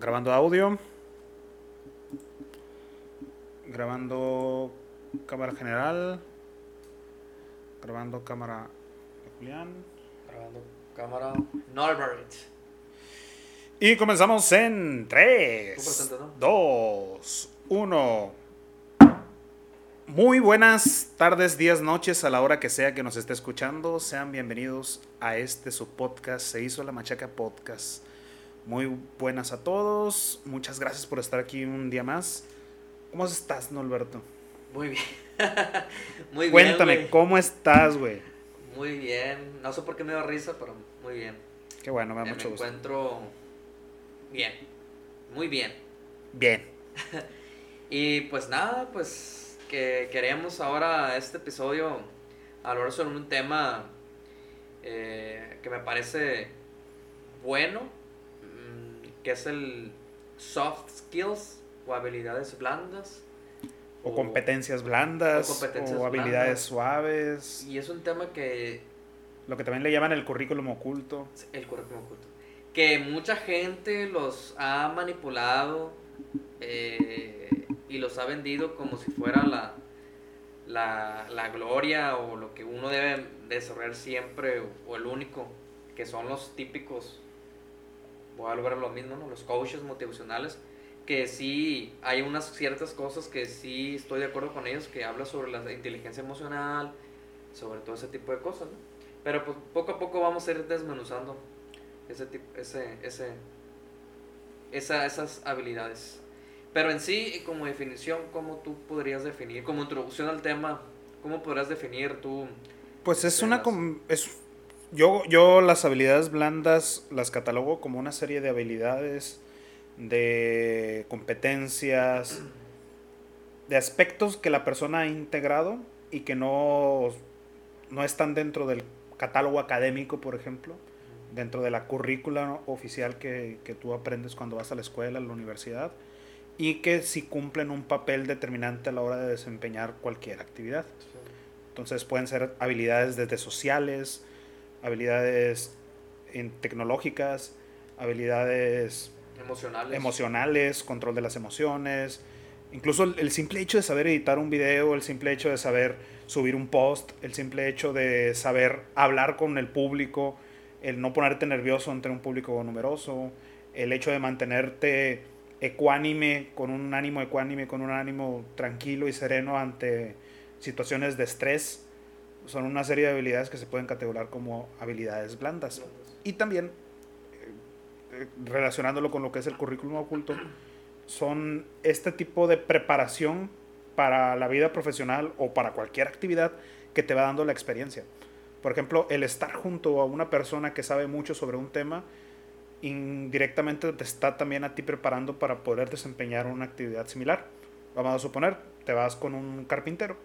Grabando audio. Grabando cámara general. Grabando cámara de Julián. Grabando cámara Norbert. Y comenzamos en 3, Tú presenta, ¿no? 2, 1. Muy buenas tardes, días, noches, a la hora que sea que nos esté escuchando. Sean bienvenidos a este su podcast. Se hizo la Machaca Podcast. Muy buenas a todos. Muchas gracias por estar aquí un día más. ¿Cómo estás, Norberto? Muy bien. muy Cuéntame, bien. ¿cómo estás, güey? Muy bien. No sé por qué me da risa, pero muy bien. Qué bueno, me da Eh, mucho me gusto. encuentro bien. Muy bien. Bien. Y pues nada, pues que queremos ahora este episodio hablar sobre un tema eh, que me parece bueno, que es el soft skills o habilidades blandas. O competencias blandas, o competencias o habilidades blandas. suaves. Y es un tema que Lo que también le llaman el currículum oculto. el currículum oculto. Que mucha gente los ha manipulado eh, y los ha vendido como si fuera la, la, la gloria o lo que uno debe desarrollar siempre o, o el único, que son los típicos, voy a lograr lo mismo, ¿no? los coaches motivacionales, que sí hay unas ciertas cosas que sí estoy de acuerdo con ellos, que habla sobre la inteligencia emocional, sobre todo ese tipo de cosas, ¿no? Pero pues poco a poco vamos a ir desmenuzando ese tipo, ese, ese, esa, esas habilidades. Pero en sí, como definición, ¿cómo tú podrías definir, como introducción al tema, cómo podrías definir tú? Pues es de una... es, yo, yo las habilidades blandas las catalogo como una serie de habilidades, de competencias, de aspectos que la persona ha integrado y que no, no están dentro del catálogo académico, por ejemplo, dentro de la currícula oficial que, que tú aprendes cuando vas a la escuela, a la universidad, y que sí cumplen un papel determinante a la hora de desempeñar cualquier actividad. Entonces pueden ser habilidades desde sociales, habilidades en- tecnológicas, habilidades Emocionales. emocionales, control de las emociones. Incluso el, el simple hecho de saber editar un video, el simple hecho de saber subir un post, el simple hecho de saber hablar con el público, el no ponerte nervioso ante un público numeroso, el hecho de mantenerte ecuánime, con un ánimo ecuánime, con un ánimo tranquilo y sereno ante situaciones de estrés, son una serie de habilidades que se pueden categorizar como habilidades blandas. Y también, eh, eh, relacionándolo con lo que es el currículum oculto, son este tipo de preparación para la vida profesional o para cualquier actividad que te va dando la experiencia. Por ejemplo, el estar junto a una persona que sabe mucho sobre un tema, indirectamente te está también a ti preparando para poder desempeñar una actividad similar. Vamos a suponer, te vas con un carpintero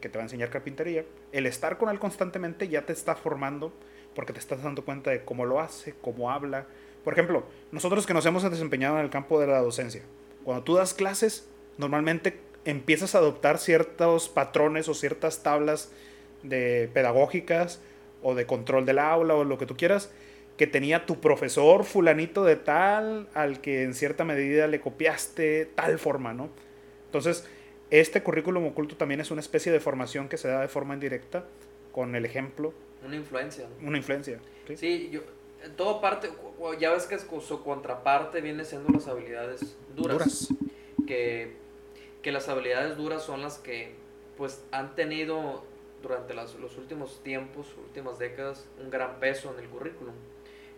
que te va a enseñar carpintería. El estar con él constantemente ya te está formando porque te estás dando cuenta de cómo lo hace, cómo habla. Por ejemplo, nosotros que nos hemos desempeñado en el campo de la docencia, cuando tú das clases, normalmente empiezas a adoptar ciertos patrones o ciertas tablas de pedagógicas o de control del aula o lo que tú quieras que tenía tu profesor fulanito de tal al que en cierta medida le copiaste tal forma, ¿no? Entonces, este currículum oculto también es una especie de formación que se da de forma indirecta con el ejemplo, Una influencia. ¿no? una influencia. ¿sí? Sí, yo, todo parte, ya ves que su su contraparte viene siendo las habilidades duras. Duras. Que, que las habilidades duras son las que pues han tenido durante las- los últimos tiempos, últimas décadas, un gran peso en el currículum.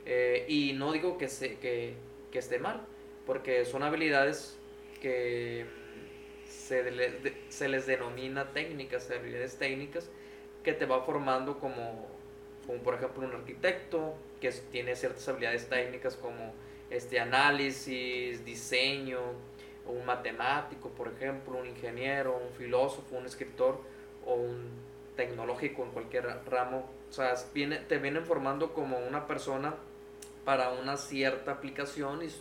Eh, y no digo que, se, que, que esté mal, porque son habilidades que se, les denomina técnicas, habilidades técnicas, que te va formando como, como por ejemplo un arquitecto, que tiene ciertas habilidades técnicas como este análisis, diseño, un matemático, por ejemplo, un ingeniero, un filósofo, un escritor o un tecnológico en cualquier ramo. O sea, viene, te vienen formando como una persona para una cierta aplicación y s-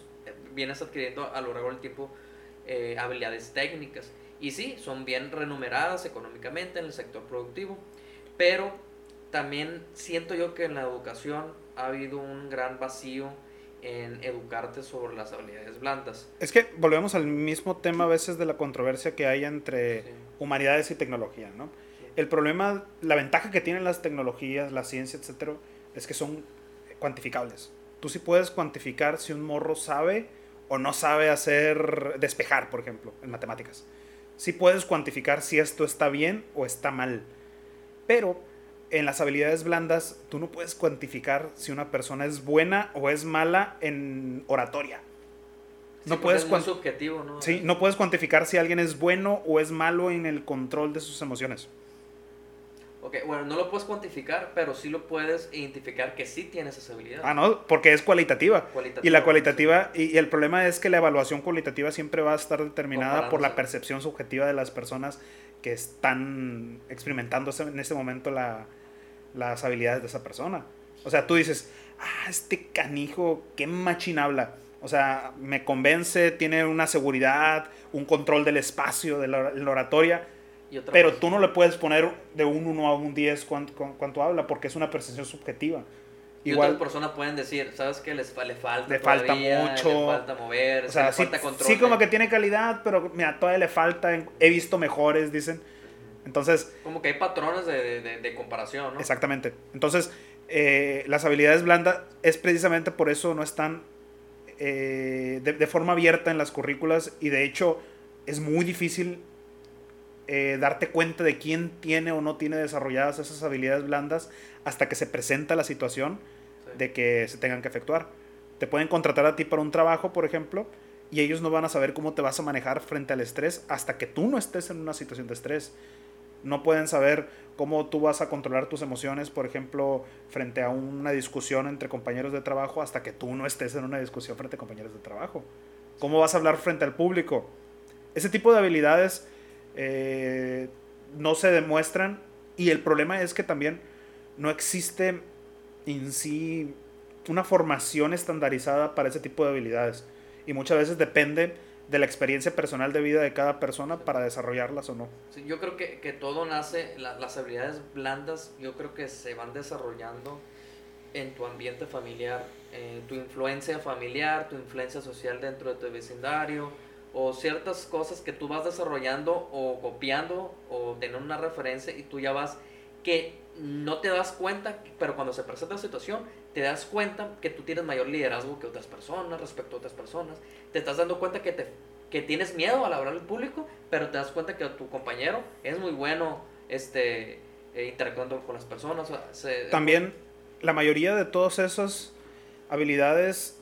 vienes adquiriendo a lo largo del tiempo eh, habilidades técnicas. Y sí, son bien remuneradas económicamente en el sector productivo, pero también siento yo que en la educación ha habido un gran vacío en educarte sobre las habilidades blandas. Es que volvemos al mismo tema a veces de la controversia que hay entre humanidades y tecnología, ¿no? El problema, la ventaja que tienen las tecnologías, la ciencia, etcétera, es que son cuantificables. Tú sí puedes cuantificar si un morro sabe o no sabe hacer despejar, por ejemplo, en matemáticas. Sí puedes cuantificar si esto está bien o está mal. Pero en las habilidades blandas tú no puedes cuantificar si una persona es buena o es mala en oratoria. no puedes es subjetivo, ¿no? Sí, no puedes cuantificar si alguien es bueno o es malo en el control de sus emociones. Ok, bueno, no lo puedes cuantificar, pero sí lo puedes identificar que sí tienes esa habilidad. Ah, no, porque es cualitativa. y la cualitativa, y, el problema es que la evaluación cualitativa siempre va a estar determinada por la percepción subjetiva de las personas que están experimentando en ese momento las habilidades de esa persona. O sea, tú dices, ah, este canijo, qué machín habla. O sea, me convence, tiene una seguridad, un control del espacio, de la, oratoria. Pero tú no le puedes poner de un 1 a un 10 cuánto, cuánto habla, porque es una percepción subjetiva. Y Igual, otras personas pueden decir, ¿sabes qué? Les, le falta Le falta mucho. Le falta mover, o sea, le falta control. Sí, como que tiene calidad, pero mira, todavía le falta. He visto mejores, dicen. Entonces... Como que hay patrones de, de, comparación, ¿no? Exactamente. Entonces, eh, las habilidades blandas es precisamente por eso no están eh, de, forma abierta en las currículas y de hecho es muy difícil eh, darte cuenta de quién tiene o no tiene desarrolladas esas habilidades blandas hasta que se presenta la situación de que se tengan que efectuar. Te pueden contratar a ti para un trabajo, por ejemplo, y ellos no van a saber cómo te vas a manejar frente al estrés hasta que tú no estés en una situación de estrés. No pueden saber cómo tú vas a controlar tus emociones, por ejemplo, frente a una discusión entre compañeros de trabajo hasta que tú no estés en una discusión frente a compañeros de trabajo. ¿Cómo vas a hablar frente al público? Ese tipo de habilidades eh, no se demuestran y el problema es que también no existe en sí una formación estandarizada para ese tipo de habilidades. Y muchas veces depende de la experiencia personal de vida de cada persona para desarrollarlas o no. Yo creo que, que todo nace, las habilidades blandas, yo creo que se van desarrollando en tu ambiente familiar, tu influencia familiar, tu influencia social dentro de tu vecindario, o ciertas cosas que tú vas desarrollando o copiando o teniendo una referencia y tú ya vas que no te das cuenta, pero cuando se presenta la situación, te das cuenta que tú tienes mayor liderazgo que otras personas respecto a otras personas. Te estás dando cuenta que, te, que tienes miedo al hablar al público, pero te das cuenta que tu compañero es muy bueno este, eh, interactuando con las personas. También la mayoría de todas esas habilidades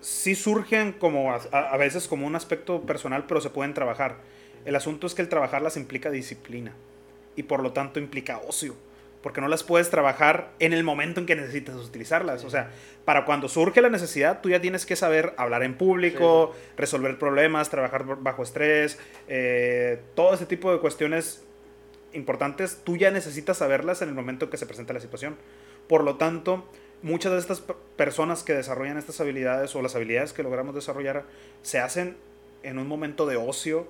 sí surgen como a, a veces como un aspecto personal, pero se pueden trabajar. El asunto es que el trabajarlas implica disciplina y por lo tanto implica ocio porque no las puedes trabajar en el momento en que necesitas utilizarlas. O sea, para cuando surge la necesidad, tú ya tienes que saber hablar en público, resolver problemas, trabajar bajo estrés, eh, todo ese tipo de cuestiones importantes, tú ya necesitas saberlas en el momento en que se presenta la situación. Por lo tanto, muchas de estas personas que desarrollan estas habilidades o las habilidades que logramos desarrollar se hacen en un momento de ocio.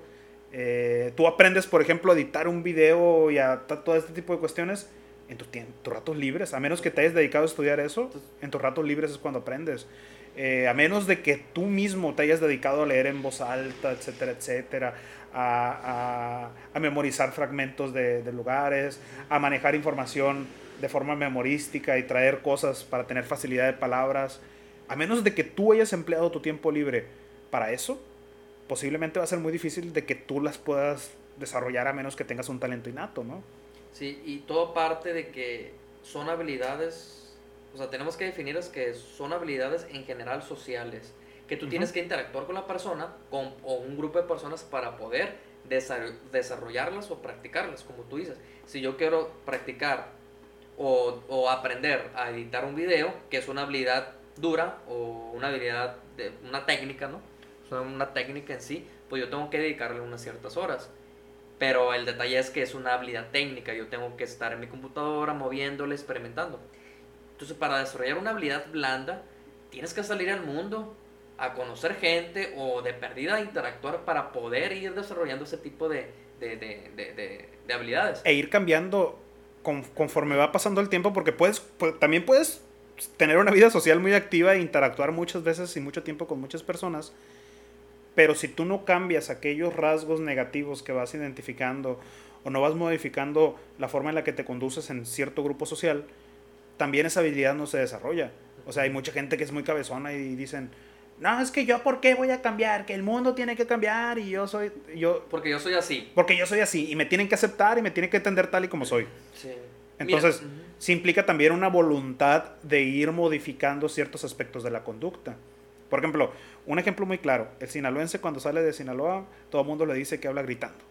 Eh, tú aprendes, por ejemplo, a editar un video y a todo este tipo de cuestiones en tus ratos libres, a menos que te hayas dedicado a estudiar eso, en tus ratos libres es cuando aprendes. Eh, a menos de que tú mismo te hayas dedicado a leer en voz alta, etcétera, etcétera, a, a, memorizar fragmentos de, lugares, a manejar información de forma memorística y traer cosas para tener facilidad de palabras, a menos de que tú hayas empleado tu tiempo libre para eso, posiblemente va a ser muy difícil de que tú las puedas desarrollar a menos que tengas un talento innato, ¿no? Sí, y todo parte de que son habilidades, o sea, tenemos que definirlas que son habilidades en general sociales, que tú tienes que interactuar con la persona con, o un grupo de personas para poder desarrollarlas o practicarlas, como tú dices. Si yo quiero practicar o, o aprender a editar un video, que es una habilidad dura o una habilidad, de, una técnica, ¿no? O una técnica en sí, pues yo tengo que dedicarle unas ciertas horas pero el detalle es que es una habilidad técnica, yo tengo que estar en mi computadora moviéndole, experimentando. Entonces, para desarrollar una habilidad blanda, tienes que salir al mundo a conocer gente o de perdida a interactuar para poder ir desarrollando ese tipo de, de, de, de habilidades. E ir cambiando conforme va pasando el tiempo, porque puedes, también puedes tener una vida social muy activa e interactuar muchas veces y mucho tiempo con muchas personas. Pero si tú no cambias aquellos rasgos negativos que vas identificando o no vas modificando la forma en la que te conduces en cierto grupo social, también esa habilidad no se desarrolla. O sea, hay mucha gente que es muy cabezona y dicen, no, es que yo, ¿por qué voy a cambiar? Que el mundo tiene que cambiar y yo soy, yo... Porque yo soy así. Porque yo soy así y me tienen que aceptar y me tienen que entender tal y como soy. Sí. Entonces, Mira, sí implica también una voluntad de ir modificando ciertos aspectos de la conducta. Por ejemplo, un ejemplo muy claro, el sinaloense cuando sale de Sinaloa, todo el mundo le dice que habla gritando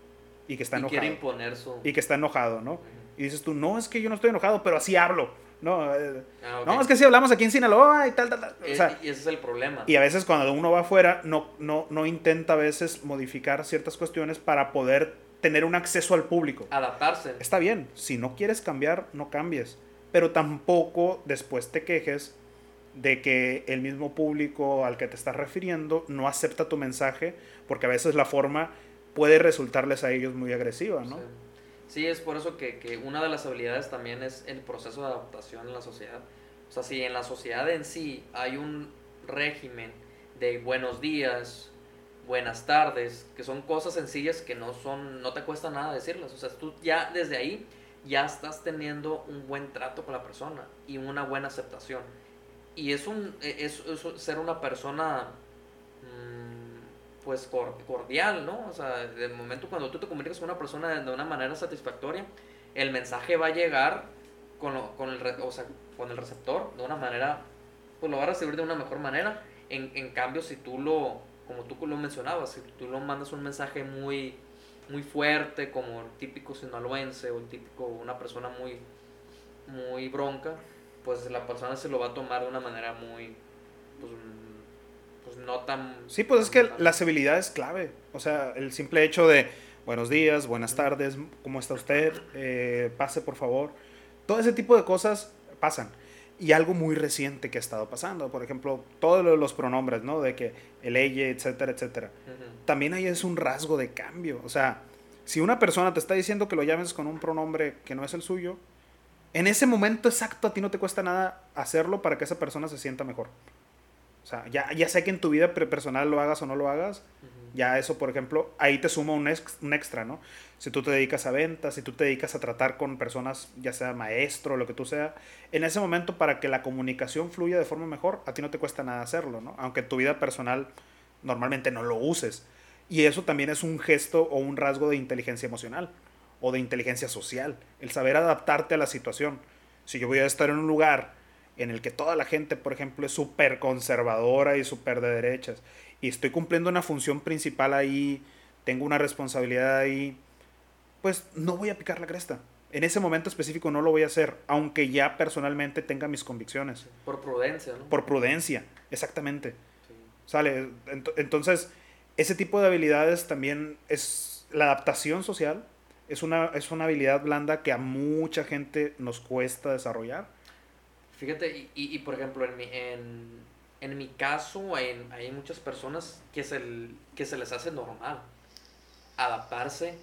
y que está y quiere enojado. imponer su... Y que está enojado, ¿no? Y dices tú, no, es que yo no estoy enojado, pero así hablo. No, eh, Ah, no es que sí hablamos aquí en Sinaloa y tal, tal, tal. O Eh, sea, y ese es el problema. y a veces cuando uno va afuera, no, no, no intenta a veces modificar ciertas cuestiones para poder tener un acceso al público. Adaptarse. Está bien, si no quieres cambiar, no cambies. Pero tampoco después te quejes de que el mismo público al que te estás refiriendo no acepta tu mensaje, porque a veces la forma puede resultarles a ellos muy agresiva, ¿no? Sí. Sí, es por eso que, que una de las habilidades también es el proceso de adaptación en la sociedad. O sea, si en la sociedad en sí hay un régimen de buenos días, buenas tardes, que son cosas sencillas que no son, no te cuesta nada decirlas. O sea, tú ya desde ahí ya estás teniendo un buen trato con la persona y una buena aceptación. Y es un es, es ser una persona pues cor- cordial, ¿no? O sea, de momento cuando tú te comunicas con una persona de, una manera satisfactoria, el mensaje va a llegar con, lo- con, el, o sea, con el receptor de una manera, pues lo va a recibir de una mejor manera. En, cambio, si tú lo, como tú lo mencionabas, si tú lo mandas un mensaje muy, muy fuerte, como el típico sinaloense o el típico, una persona muy, muy bronca, pues la persona se lo va a tomar de una manera muy, pues, pues no tan... Sí, pues es que tan- la civilidad es clave. O sea, el simple hecho de buenos días, buenas tardes, ¿cómo está usted? Eh, pase, por favor. Todo ese tipo de cosas pasan. Y algo muy reciente que ha estado pasando, por ejemplo, todos lo los pronombres, ¿no? De que el ella, etcétera, etcétera. También ahí es un rasgo de cambio. O sea, si una persona te está diciendo que lo llames con un pronombre que no es el suyo, en ese momento exacto a ti no te cuesta nada hacerlo para que esa persona se sienta mejor. O sea, ya, ya sé que en tu vida personal lo hagas o no lo hagas, ya eso, por ejemplo, ahí te suma un, ex- un extra, ¿no? Si tú te dedicas a ventas, si tú te dedicas a tratar con personas, ya sea maestro, lo que tú sea, en ese momento para que la comunicación fluya de forma mejor, a ti no te cuesta nada hacerlo, ¿no? Aunque en tu vida personal normalmente no lo uses. Y eso también es un gesto o un rasgo de inteligencia emocional o de inteligencia social, el saber adaptarte a la situación. Si yo voy a estar en un lugar en el que toda la gente, por ejemplo, es súper conservadora y súper de derechas, y estoy cumpliendo una función principal ahí, tengo una responsabilidad ahí, pues no voy a picar la cresta. En ese momento específico no lo voy a hacer, aunque ya personalmente tenga mis convicciones. Por prudencia, ¿no? Por prudencia, exactamente. Sí. ¿Sale? Ent- Entonces, ese tipo de habilidades también es la adaptación social. Es una, es una habilidad blanda que a mucha gente nos cuesta desarrollar. Fíjate, y, y, por ejemplo, en mi, en, en mi caso, en- hay muchas personas que se, que se les hace normal adaptarse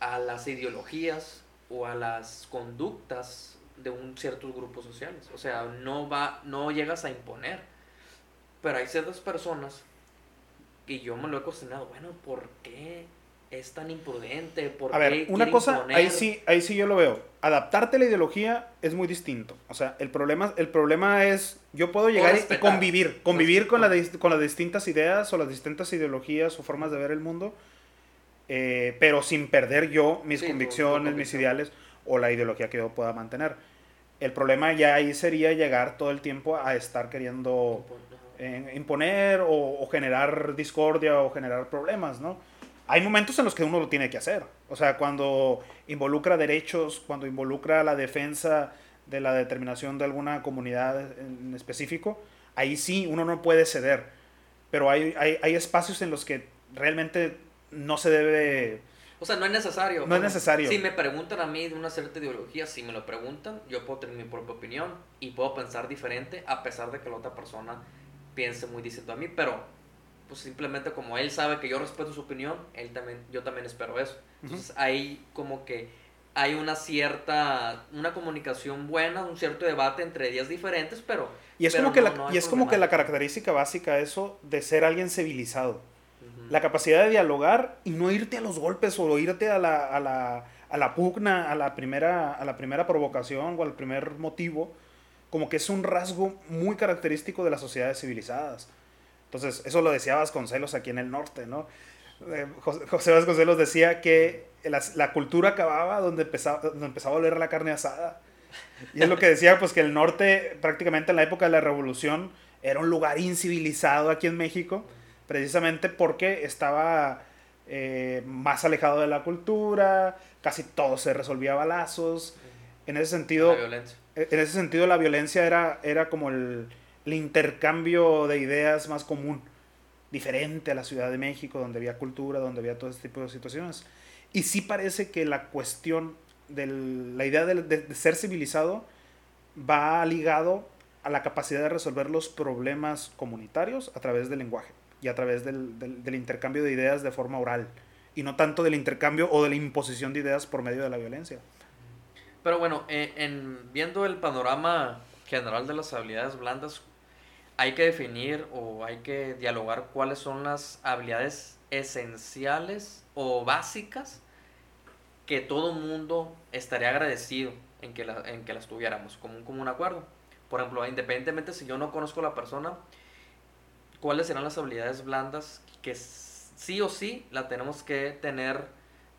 a las ideologías o a las conductas de un ciertos grupos sociales. O sea, no va, no llegas a imponer. Pero hay ciertas personas y yo me lo he cuestionado, bueno, ¿por qué es tan imprudente? ¿Por A qué ver, una cosa, imponer? ahí sí, ahí sí yo lo veo. Adaptarte a la ideología es muy distinto. O sea, el problema, el problema es, yo puedo llegar y convivir, convivir con, la con las distintas ideas o las distintas ideologías o formas de ver el mundo, eh, pero sin perder yo mis Sí, convicciones, mis ideales o la ideología que yo pueda mantener. El problema ya ahí sería llegar todo el tiempo a estar queriendo eh, imponer o, o generar discordia o generar problemas, ¿no? Hay momentos en los que uno lo tiene que hacer. O sea, cuando involucra derechos, cuando involucra la defensa de la determinación de alguna comunidad en específico, ahí sí uno no puede ceder. Pero hay, hay, hay espacios en los que realmente no se debe... O sea, no es necesario. No es necesario. Si me preguntan a mí de una cierta ideología, si me lo preguntan, yo puedo tener mi propia opinión y puedo pensar diferente a pesar de que la otra persona piense muy distinto a mí, pero pues simplemente como él sabe que yo respeto su opinión, él también, yo también espero eso. Entonces ahí como que hay una cierta, una comunicación buena, un cierto debate entre ideas diferentes, pero... Y es, como, que la, y es como que la característica básica eso de ser alguien civilizado. La capacidad de dialogar y no irte a los golpes o irte a la, a la, a la pugna, a la, primera, a la primera provocación o al primer motivo, como que es un rasgo muy característico de las sociedades civilizadas. Entonces, eso lo decía Vasconcelos aquí en el norte, ¿no? Eh, José Vasconcelos decía que la, cultura acababa donde empezaba, donde empezaba a oler la carne asada. Y es lo que decía, pues que el norte, prácticamente en la época de la revolución, era un lugar incivilizado aquí en México, precisamente porque estaba eh, más alejado de la cultura, casi todo se resolvía a balazos. En ese sentido, en ese sentido la violencia era, era como el, el intercambio de ideas más común diferente a la Ciudad de México, donde había cultura, donde había todo este tipo de situaciones. Y sí parece que la cuestión de la idea de, ser civilizado va ligado a la capacidad de resolver los problemas comunitarios a través del lenguaje y a través del, del, intercambio de ideas de forma oral y no tanto del intercambio o de la imposición de ideas por medio de la violencia. Pero bueno, eh, en, viendo el panorama general de las habilidades blandas, hay que definir o hay que dialogar cuáles son las habilidades esenciales o básicas que todo mundo estaría agradecido en que, en que las tuviéramos como un común acuerdo. Por ejemplo, independientemente si yo no conozco a la persona, cuáles serán las habilidades blandas que sí o sí la tenemos que tener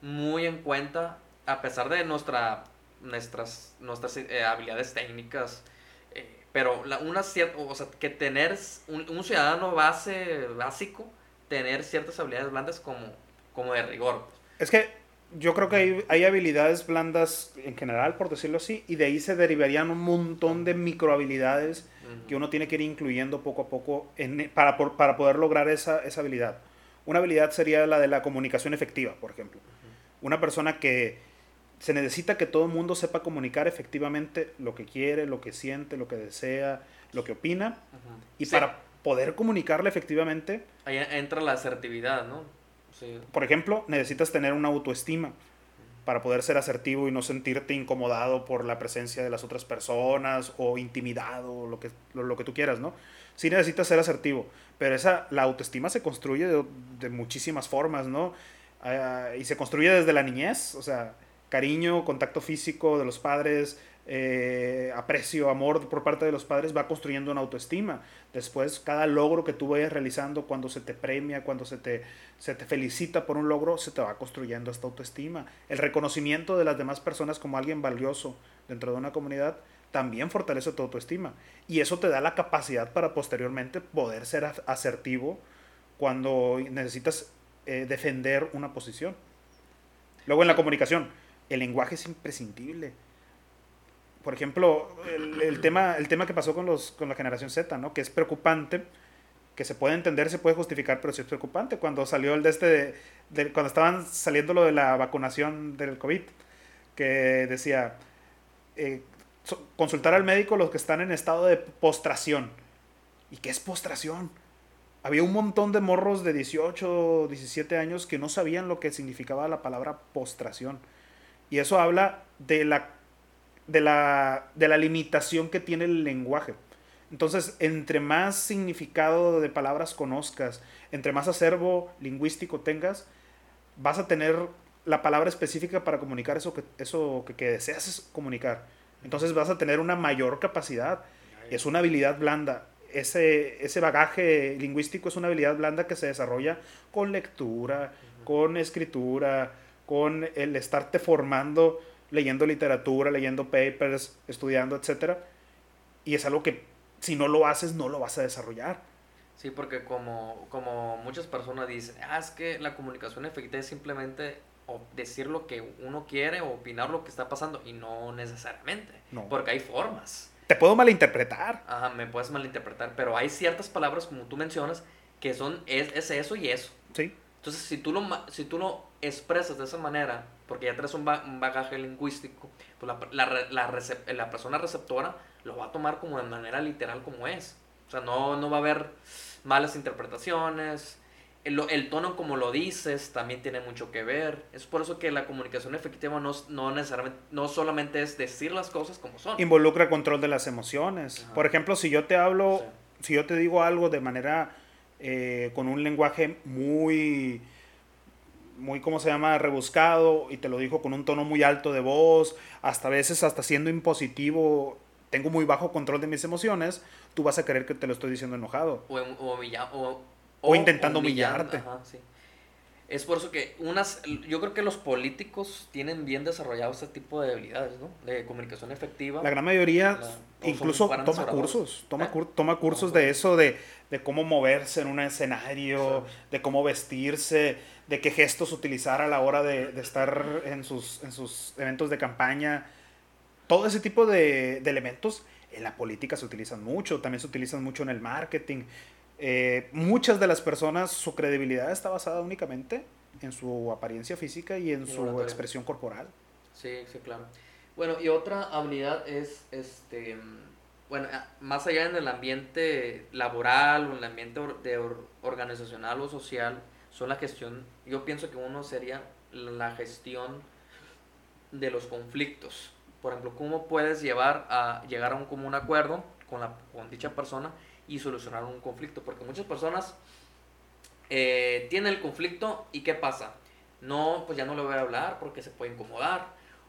muy en cuenta a pesar de nuestra, nuestras, nuestras eh, habilidades técnicas pero la, una cierta, o sea, que tener un, ciudadano base, básico, tener ciertas habilidades blandas como, como de rigor. Es que yo creo que hay, hay, habilidades blandas en general, por decirlo así, y de ahí se derivarían un montón de microhabilidades que uno tiene que ir incluyendo poco a poco en, para, para poder lograr esa, esa habilidad. Una habilidad sería la de la comunicación efectiva, por ejemplo. Una persona que se necesita que todo el mundo sepa comunicar efectivamente lo que quiere, lo que siente, lo que desea, lo que opina. Y para poder comunicarle efectivamente... Ahí entra la asertividad, ¿no? Por ejemplo, necesitas tener una autoestima para poder ser asertivo y no sentirte incomodado por la presencia de las otras personas o intimidado, lo que, lo, que tú quieras, ¿no? Sí necesitas ser asertivo, pero esa, la autoestima se construye de, muchísimas formas, ¿no? Ah, y se construye desde la niñez, o sea, cariño, contacto físico de los padres, eh, aprecio, amor por parte de los padres, va construyendo una autoestima. Después, cada logro que tú vayas realizando, cuando se te premia, cuando se te, se te felicita por un logro, se te va construyendo esta autoestima. El reconocimiento de las demás personas como alguien valioso dentro de una comunidad también fortalece tu autoestima. Y eso te da la capacidad para posteriormente poder ser asertivo cuando necesitas eh, defender una posición. Luego en la comunicación, el lenguaje es imprescindible. Por ejemplo, el, tema, el tema que pasó con, los, con la generación Z, ¿no? que es preocupante, que se puede entender, se puede justificar, pero sí es preocupante. Cuando salió el de este, de, cuando estaban saliendo lo de la vacunación del COVID, que decía, eh, consultar al médico los que están en estado de postración. ¿Y qué es postración? Había un montón de morros de 18, 17 años que no sabían lo que significaba la palabra postración. Y eso habla de la, de la, de la limitación que tiene el lenguaje. Entonces, entre más significado de palabras conozcas, entre más acervo lingüístico tengas, vas a tener la palabra específica para comunicar eso que, eso que, que deseas comunicar. Entonces vas a tener una mayor capacidad. Es una habilidad blanda. Ese, ese bagaje lingüístico es una habilidad blanda que se desarrolla con lectura, con escritura, con el estarte formando, leyendo literatura, leyendo papers, estudiando, etc. Y es algo que si no lo haces, no lo vas a desarrollar. Sí, porque como, como muchas personas dicen, ah, es que la comunicación efectiva es simplemente decir lo que uno quiere o opinar lo que está pasando, y no necesariamente, no. porque hay formas. Te puedo malinterpretar. Ajá, me puedes malinterpretar, pero hay ciertas palabras, como tú mencionas, que son, es, es eso y eso. Sí. Entonces, si tú, lo, si tú lo expresas de esa manera, porque ya traes un, bagaje lingüístico, pues la, la, la, persona receptora lo va a tomar como de manera literal como es. O sea, no, no va a haber malas interpretaciones. el, el, tono como lo dices también tiene mucho que ver. Es por eso que la comunicación efectiva no, no necesariamente, no solamente es decir las cosas como son. Involucra control de las emociones. Por ejemplo, si yo te hablo, si yo te digo algo de manera, eh, con un lenguaje muy, muy, ¿cómo se llama?, rebuscado, y te lo digo con un tono muy alto de voz, hasta a veces hasta siendo impositivo, tengo muy bajo control de mis emociones, tú vas a creer que te lo estoy diciendo enojado. O, o, o o, intentando humillarte. Es por eso que unas, yo creo que los políticos tienen bien desarrollado este tipo de habilidades, ¿no? De comunicación efectiva. La gran mayoría incluso toma cursos, toma, ¿Eh? toma cursos de eso, de, cómo moverse en un escenario, de cómo vestirse, de qué gestos utilizar a la hora de, estar en sus, en sus eventos de campaña. Todo ese tipo de, de elementos en la política se utilizan mucho, también se utilizan mucho en el marketing. Eh, muchas de las personas, su credibilidad está basada únicamente en su apariencia física y en su expresión corporal. Sí, sí, claro. Bueno, y otra habilidad es, este, bueno, más allá en el ambiente laboral o en el ambiente de organizacional o social, son la gestión, yo pienso que uno sería la gestión de los conflictos. Por ejemplo, cómo puedes llevar a llegar a un común acuerdo con, la, con dicha persona y solucionar un conflicto. Porque muchas personas eh, tienen el conflicto y ¿qué pasa? No, pues ya no le voy a hablar porque se puede incomodar.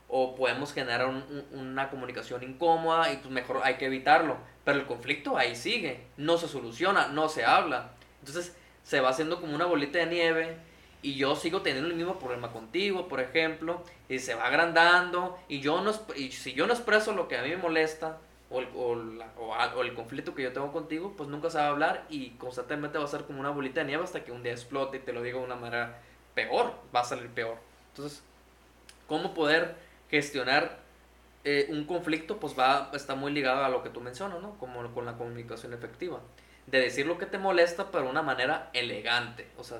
O podemos generar una comunicación incómoda y pues mejor hay que evitarlo. Pero el conflicto ahí sigue, no se soluciona, no se habla. Entonces se va haciendo como una bolita de nieve y yo sigo teniendo el mismo problema contigo, por ejemplo, y se va agrandando y yo no y si yo no expreso lo que a mí me molesta, o el, o, el, conflicto que yo tengo contigo, pues nunca se va a hablar y constantemente va a ser como una bolita de nieve hasta que un día explote y te lo digo de una manera peor, va a salir peor. Entonces, ¿cómo poder gestionar eh, un conflicto? Pues va, está muy ligado a lo que tú mencionas, ¿no? Como con la comunicación efectiva. De decir lo que te molesta, pero de una manera elegante. O sea,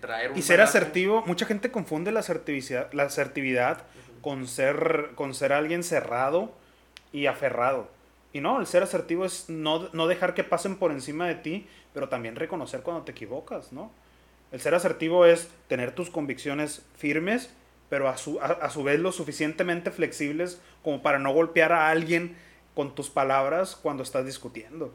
traer un Y ser asertivo, mucha gente confunde la asertividad, la asertividad con, ser, con ser alguien cerrado y aferrado. Y no, el ser asertivo es no, dejar que pasen por encima de ti, pero también reconocer cuando te equivocas, ¿no? El ser asertivo es tener tus convicciones firmes, pero a su, a, su vez lo suficientemente flexibles como para no golpear a alguien con tus palabras cuando estás discutiendo.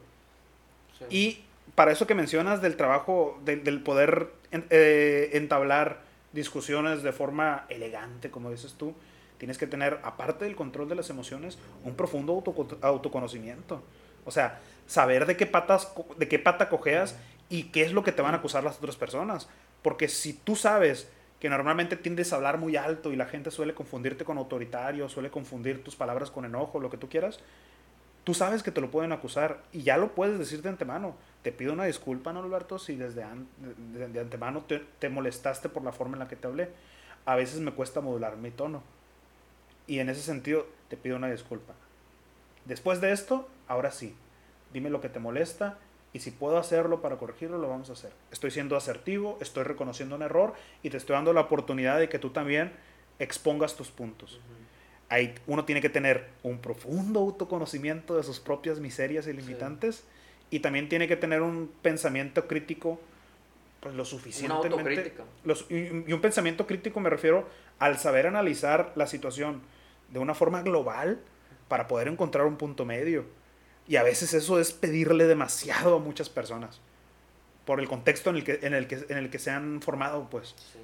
Y para eso que mencionas del trabajo, del poder eh, entablar discusiones de forma elegante, como dices tú, tienes que tener, aparte del control de las emociones, un profundo autoconocimiento. O sea, saber de qué, patas, de qué pata cojeas y qué es lo que te van a acusar las otras personas. Porque si tú sabes que normalmente tiendes a hablar muy alto y la gente suele confundirte con autoritario, suele confundir tus palabras con enojo, lo que tú quieras, tú sabes que te lo pueden acusar y ya lo puedes decir de antemano. Te pido una disculpa, ¿no, Alberto? Si desde de, antemano te, te molestaste por la forma en la que te hablé. A veces me cuesta modular mi tono y en ese sentido te pido una disculpa. Después de esto, ahora sí, dime lo que te molesta y si puedo hacerlo para corregirlo, lo vamos a hacer. Estoy siendo asertivo, estoy reconociendo un error y te estoy dando la oportunidad de que tú también expongas tus puntos. Ahí uno tiene que tener un profundo autoconocimiento de sus propias miserias y limitantes y también tiene que tener un pensamiento crítico pues lo suficientemente los, y, y, un pensamiento crítico me refiero al saber analizar la situación de una forma global para poder encontrar un punto medio y a veces eso es pedirle demasiado a muchas personas por el contexto en el que en el que en el que se han formado pues sí.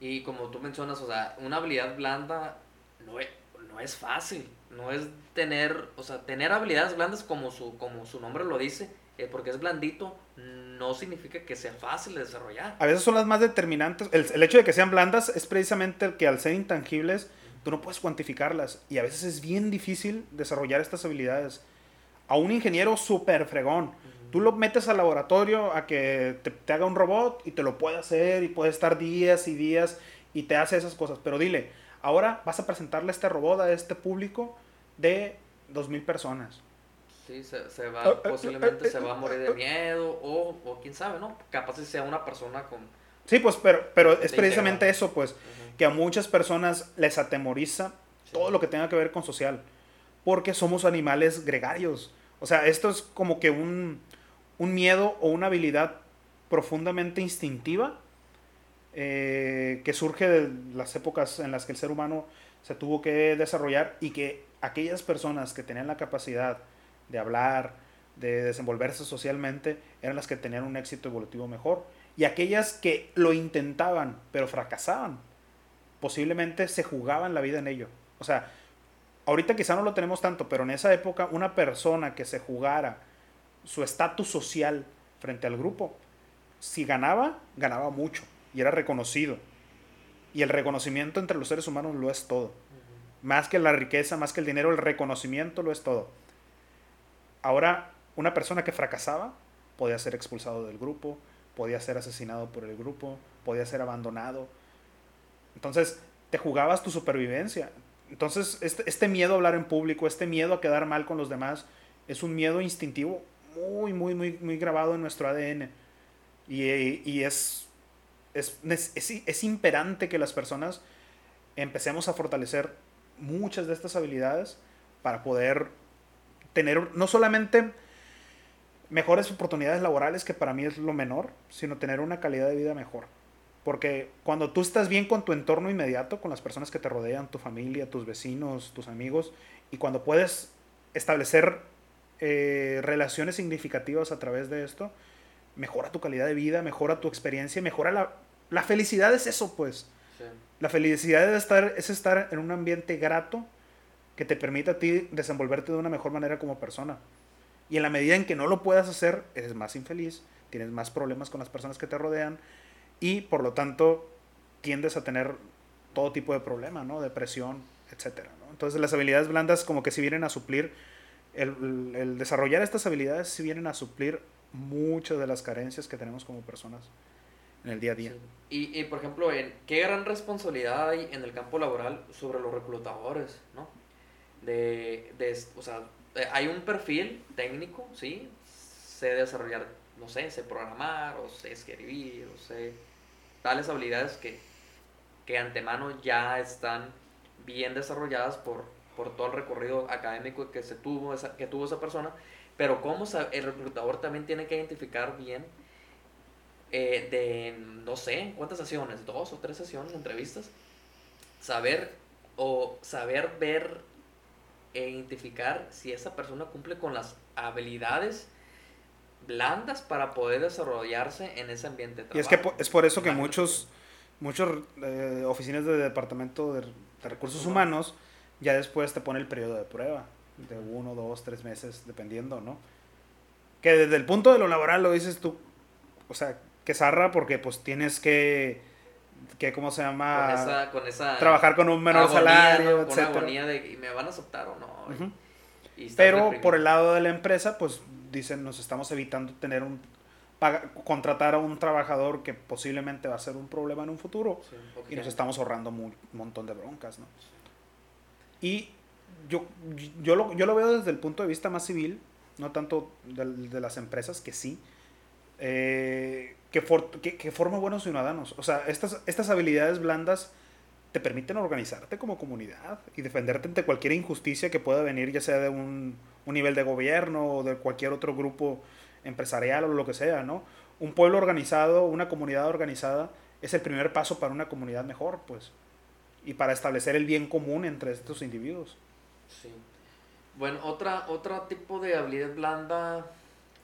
y como tú mencionas o sea una habilidad blanda no es, no es fácil no es tener o sea tener habilidades blandas como su como su nombre lo dice eh, porque es blandito, no significa que sea fácil de desarrollar. A veces son las más determinantes. El, hecho de que sean blandas es precisamente que al ser intangibles, tú no puedes cuantificarlas. Y a veces es bien difícil desarrollar estas habilidades. A un ingeniero súper fregón, tú lo metes al laboratorio a que te, haga un robot y te lo puede hacer y puede estar días y días y te hace esas cosas. Pero dile, ahora vas a presentarle este robot a este público de 2.000 personas Sí, se, se va, ah, ah, posiblemente ah, se va a morir de miedo o, o quién sabe, ¿no? Capaz si sea una persona con... Sí, pues, pero, pero es precisamente eso, pues, que a muchas personas les atemoriza todo lo que tenga que ver con social, porque somos animales gregarios. O sea, esto es como que un, un miedo o una habilidad profundamente instintiva eh, que surge de las épocas en las que el ser humano se tuvo que desarrollar y que aquellas personas que tenían la capacidad de hablar, de desenvolverse socialmente, eran las que tenían un éxito evolutivo mejor. Y aquellas que lo intentaban, pero fracasaban, posiblemente se jugaban la vida en ello. O sea, ahorita quizá no lo tenemos tanto, pero en esa época una persona que se jugara su estatus social frente al grupo, si ganaba, ganaba mucho y era reconocido. Y el reconocimiento entre los seres humanos lo es todo. Más que la riqueza, más que el dinero, el reconocimiento lo es todo. Ahora, una persona que fracasaba podía ser expulsado del grupo, podía ser asesinado por el grupo, podía ser abandonado. Entonces, te jugabas tu supervivencia. Entonces, este, este, miedo a hablar en público, este miedo a quedar mal con los demás, es un miedo instintivo muy, muy, muy, muy grabado en nuestro ADN. Y, y es es, imperante que las personas empecemos a fortalecer muchas de estas habilidades para poder tener no solamente mejores oportunidades laborales, que para mí es lo menor, sino tener una calidad de vida mejor. Porque cuando tú estás bien con tu entorno inmediato, con las personas que te rodean, tu familia, tus vecinos, tus amigos, y cuando puedes establecer eh, relaciones significativas a través de esto, mejora tu calidad de vida, mejora tu experiencia, mejora la, la felicidad es eso, pues. La felicidad es estar, es estar en un ambiente grato que te permita a ti desenvolverte de una mejor manera como persona. Y en la medida en que no lo puedas hacer, eres más infeliz, tienes más problemas con las personas que te rodean y por lo tanto tiendes a tener todo tipo de problemas, ¿no? Depresión, etc. Entonces las habilidades blandas como que si vienen a suplir, el, desarrollar estas habilidades si vienen a suplir muchas de las carencias que tenemos como personas en el día a día. Y, y, por ejemplo, ¿qué gran responsabilidad hay en el campo laboral sobre los reclutadores? ¿no? De, de, o sea, eh, hay un perfil técnico, ¿sí? Sé desarrollar, no sé, sé programar, o sé escribir, o sé tales habilidades que, que antemano ya están bien desarrolladas por, por todo el recorrido académico que, se tuvo esa, que tuvo esa persona, pero cómo el reclutador también tiene que identificar bien eh, de, no sé, ¿cuántas sesiones? ¿Dos o tres sesiones, entrevistas? Saber o saber ver e identificar si esa persona cumple con las habilidades blandas para poder desarrollarse en ese ambiente de trabajo. Y es que es por eso que muchos, muchos eh, oficinas de departamento de, recursos humanos ya después te pone el periodo de prueba de uno, dos, tres meses, dependiendo, ¿no? Que desde el punto de lo laboral lo dices tú, o sea, que zarra porque pues tienes que, que ¿cómo se llama? Con esa, trabajar con un menor salario, ¿no? Con agonía de ¿me van a aceptar o no? Pero por el lado de la empresa, pues dicen, nos estamos evitando tener un contratar a un trabajador que posiblemente va a ser un problema en un futuro y nos estamos ahorrando un montón de broncas, ¿no? Y yo, yo, lo, yo lo veo desde el punto de vista más civil, no tanto de, de las empresas, que sí, eh, que, forma buenos ciudadanos. O sea, estas, estas habilidades blandas te permiten organizarte como comunidad y defenderte ante cualquier injusticia que pueda venir, ya sea de un, un nivel de gobierno o de cualquier otro grupo empresarial o lo que sea, ¿no? Un pueblo organizado, una comunidad organizada, es el primer paso para una comunidad mejor, pues, y para establecer el bien común entre estos individuos. Sí. Bueno, otra, otro tipo de habilidad blanda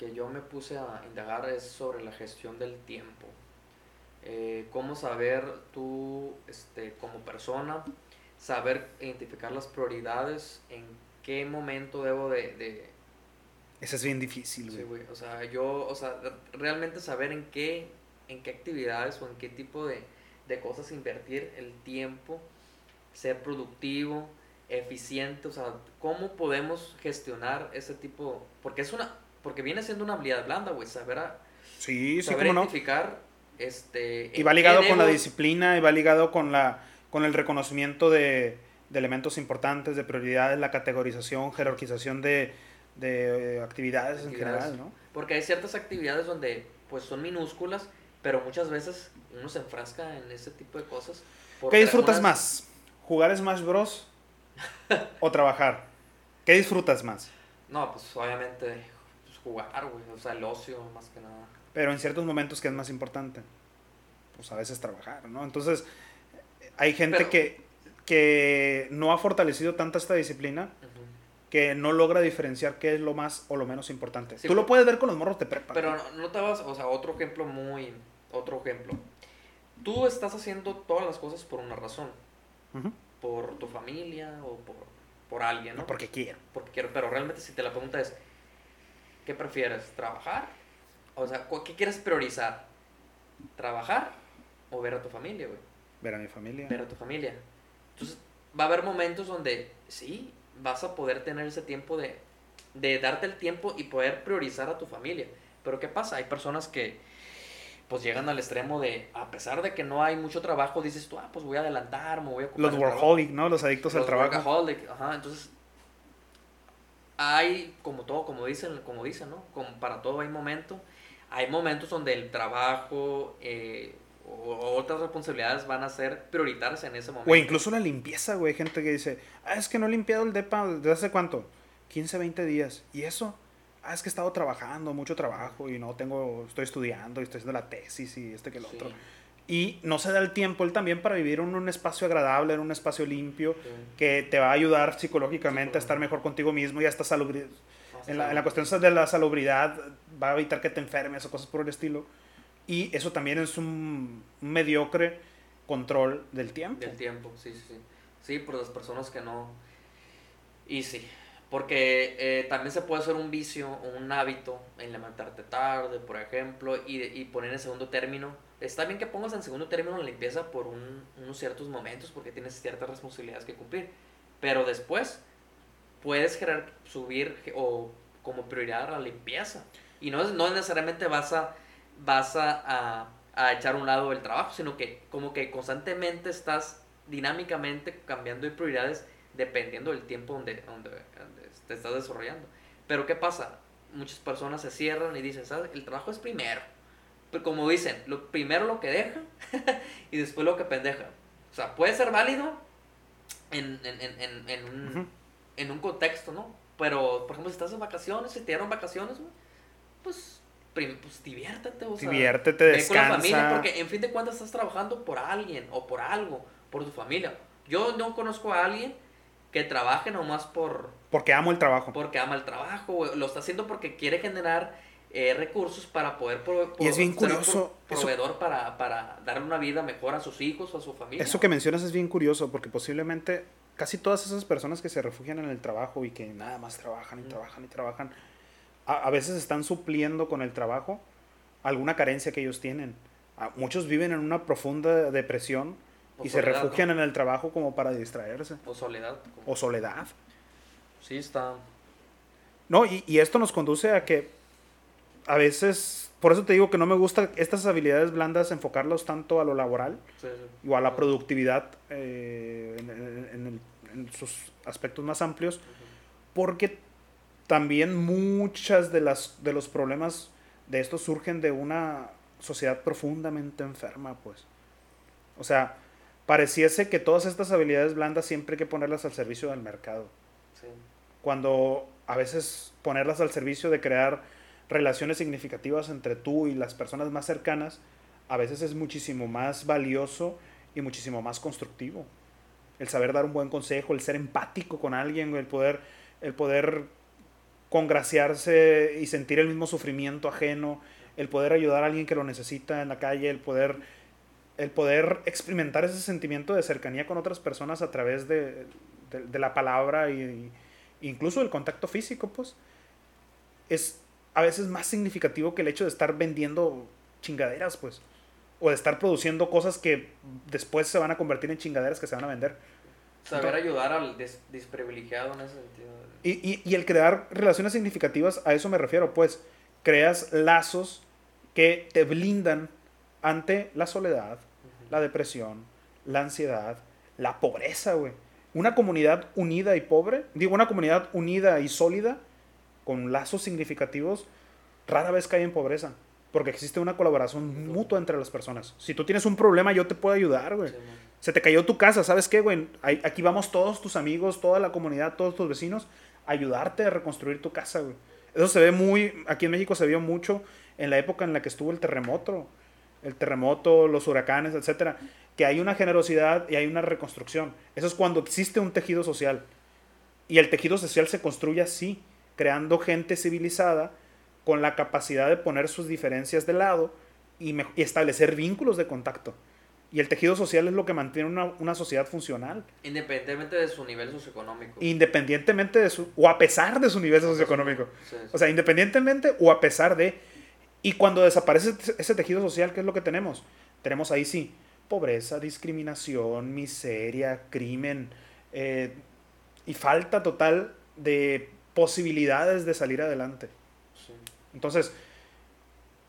que yo me puse a indagar es sobre la gestión del tiempo. Eh, cómo saber tú, este, como persona, saber identificar las prioridades, en qué momento debo de... de... Eso es bien difícil, güey. Sí, güey. O sea, yo, o sea, realmente saber en qué, en qué actividades o en qué tipo de, de cosas invertir el tiempo, ser productivo, eficiente, o sea, cómo podemos gestionar ese tipo, porque es una, porque viene siendo una habilidad blanda, güey, saber, a, sí, saber identificar. Este, y va ligado con la disciplina, y va ligado con, la, con el reconocimiento de, de elementos importantes, de prioridades, la categorización, jerarquización de, de actividades, en general, ¿no? Porque hay ciertas actividades donde pues son minúsculas, pero muchas veces uno se enfrasca en ese tipo de cosas. ¿Qué disfrutas más? ¿Jugar Smash Bros? o trabajar? ¿Qué disfrutas más? No, pues obviamente jugar, güey. O sea, el ocio, más que nada. Pero en ciertos momentos, ¿qué es más importante? pues a veces trabajar, ¿no? Entonces, hay gente que, que no ha fortalecido tanto esta disciplina que no logra diferenciar qué es lo más o lo menos importante. Tú lo puedes ver con los morros de prepa. Pero no, te vas, o sea, otro ejemplo muy, otro ejemplo. Tú estás haciendo todas las cosas por una razón. Por tu familia o por, por alguien, ¿no? Porque quiero. Porque quiero, pero realmente si te la pregunta es, ¿qué prefieres? ¿Trabajar? O sea, ¿qué quieres priorizar? ¿Trabajar o ver a tu familia, güey? Ver a mi familia. Ver a tu familia. Entonces, va a haber momentos donde, sí, vas a poder tener ese tiempo de, de darte el tiempo y poder priorizar a tu familia. Pero ¿qué pasa? Hay personas que pues llegan al extremo de, a pesar de que no hay mucho trabajo, dices tú, ah, pues voy a adelantar, me voy a ocupar Los workaholic, ¿no? Los adictos al trabajo. Workaholic, ajá, entonces hay como todo, como dicen, como dicen, ¿no? Como para todo hay momentos. Hay momentos donde el trabajo, eh, o otras responsabilidades van a ser prioritarias en ese momento. O incluso la limpieza, güey. Gente que dice, ah, es que no he limpiado el depa desde hace cuánto? 15, 20 días. ¿Y eso? Ah, es que he estado trabajando, mucho trabajo y no tengo, estoy estudiando y estoy haciendo la tesis y este que el otro. Y no se da el tiempo él también para vivir en un espacio agradable, en un espacio limpio, que te va a ayudar psicológicamente a estar mejor contigo mismo y hasta salubridad. En la, en la cuestión de la salubridad va a evitar que te enfermes o cosas por el estilo. Y eso también es un mediocre control del tiempo. Del tiempo, sí, sí, sí. Sí, por las personas que no... Y sí, porque eh, también se puede hacer un vicio o un hábito en levantarte tarde, por ejemplo, y, y, poner en segundo término. Está bien que pongas en segundo término la limpieza por unos ciertos momentos porque tienes ciertas responsabilidades que cumplir. Pero después puedes querer subir o como prioridad la limpieza. Y no, no necesariamente vas a vas a, a, echar a un lado el trabajo, sino que como que constantemente estás dinámicamente cambiando de prioridades dependiendo del tiempo donde, donde, te estás desarrollando. Pero ¿qué pasa? Muchas personas se cierran y dicen, ¿sabes? El trabajo es primero. Pero como dicen, lo, primero lo que deja y después lo que pendeja. O sea, puede ser válido en, en, en, en un, en un contexto, ¿no? Pero, por ejemplo, si estás en vacaciones, si te dieron vacaciones, pues pues diviértete, o sea, diviértete, descansa. con la familia, porque en fin de cuentas estás trabajando por alguien o por algo, por tu familia. Yo no conozco a alguien que trabaje nomás por... Porque amo el trabajo. Porque ama el trabajo, lo está haciendo porque quiere generar eh, recursos para poder... y es bien curioso. proveedor para, para darle una vida mejor a sus hijos o a su familia. Eso que mencionas es bien curioso porque posiblemente casi todas esas personas que se refugian en el trabajo y que nada más trabajan y trabajan y trabajan a, veces están supliendo con el trabajo alguna carencia que ellos tienen. muchos viven en una profunda depresión y se refugian en el trabajo como para distraerse. O soledad. O soledad. Sí, está. No, y, y, esto nos conduce a que a veces, por eso te digo que no me gusta estas habilidades blandas enfocarlos tanto a lo laboral o a la productividad eh, en, sus aspectos más amplios, porque también muchas de, las, de los problemas de esto surgen de una sociedad profundamente enferma, pues. O sea, pareciese que todas estas habilidades blandas siempre hay que ponerlas al servicio del mercado. Cuando a veces ponerlas al servicio de crear relaciones significativas entre tú y las personas más cercanas, a veces es muchísimo más valioso y muchísimo más constructivo. El saber dar un buen consejo, el ser empático con alguien, el poder, el poder congraciarse y sentir el mismo sufrimiento ajeno, el poder ayudar a alguien que lo necesita en la calle, el poder, el poder experimentar ese sentimiento de cercanía con otras personas a través de, la palabra y, incluso el contacto físico, pues, es a veces más significativo que el hecho de estar vendiendo chingaderas, pues, o de estar produciendo cosas que después se van a convertir en chingaderas que se van a vender. Saber ayudar al desprivilegiado en ese sentido. Y, y, el crear relaciones significativas, a eso me refiero, pues creas lazos que te blindan ante la soledad, la depresión, la ansiedad, la pobreza, güey. Una comunidad unida y pobre, digo, una comunidad unida y sólida, con lazos significativos, rara vez cae en pobreza. Porque existe una colaboración mutua entre las personas. Si tú tienes un problema, yo te puedo ayudar, güey. Se te cayó tu casa, ¿sabes qué, güey? Aquí vamos todos tus amigos, toda la comunidad, todos tus vecinos ayudarte a reconstruir tu casa, güey. Eso se ve muy, aquí en México se vio mucho en la época en la que estuvo el terremoto. El terremoto, los huracanes, etcétera, que hay una generosidad y hay una reconstrucción. Eso es cuando existe un tejido social. Y el tejido social se construye así, creando gente civilizada con la capacidad de poner sus diferencias de lado y, establecer vínculos de contacto. Y el tejido social es lo que mantiene una, sociedad funcional. Independientemente de su nivel socioeconómico. Independientemente de su, o a pesar de su nivel socioeconómico. O sea, independientemente o a pesar de. Y cuando desaparece ese tejido social, ¿qué es lo que tenemos? Tenemos ahí sí, pobreza, discriminación, miseria, crimen eh, y falta total de posibilidades de salir adelante. Entonces,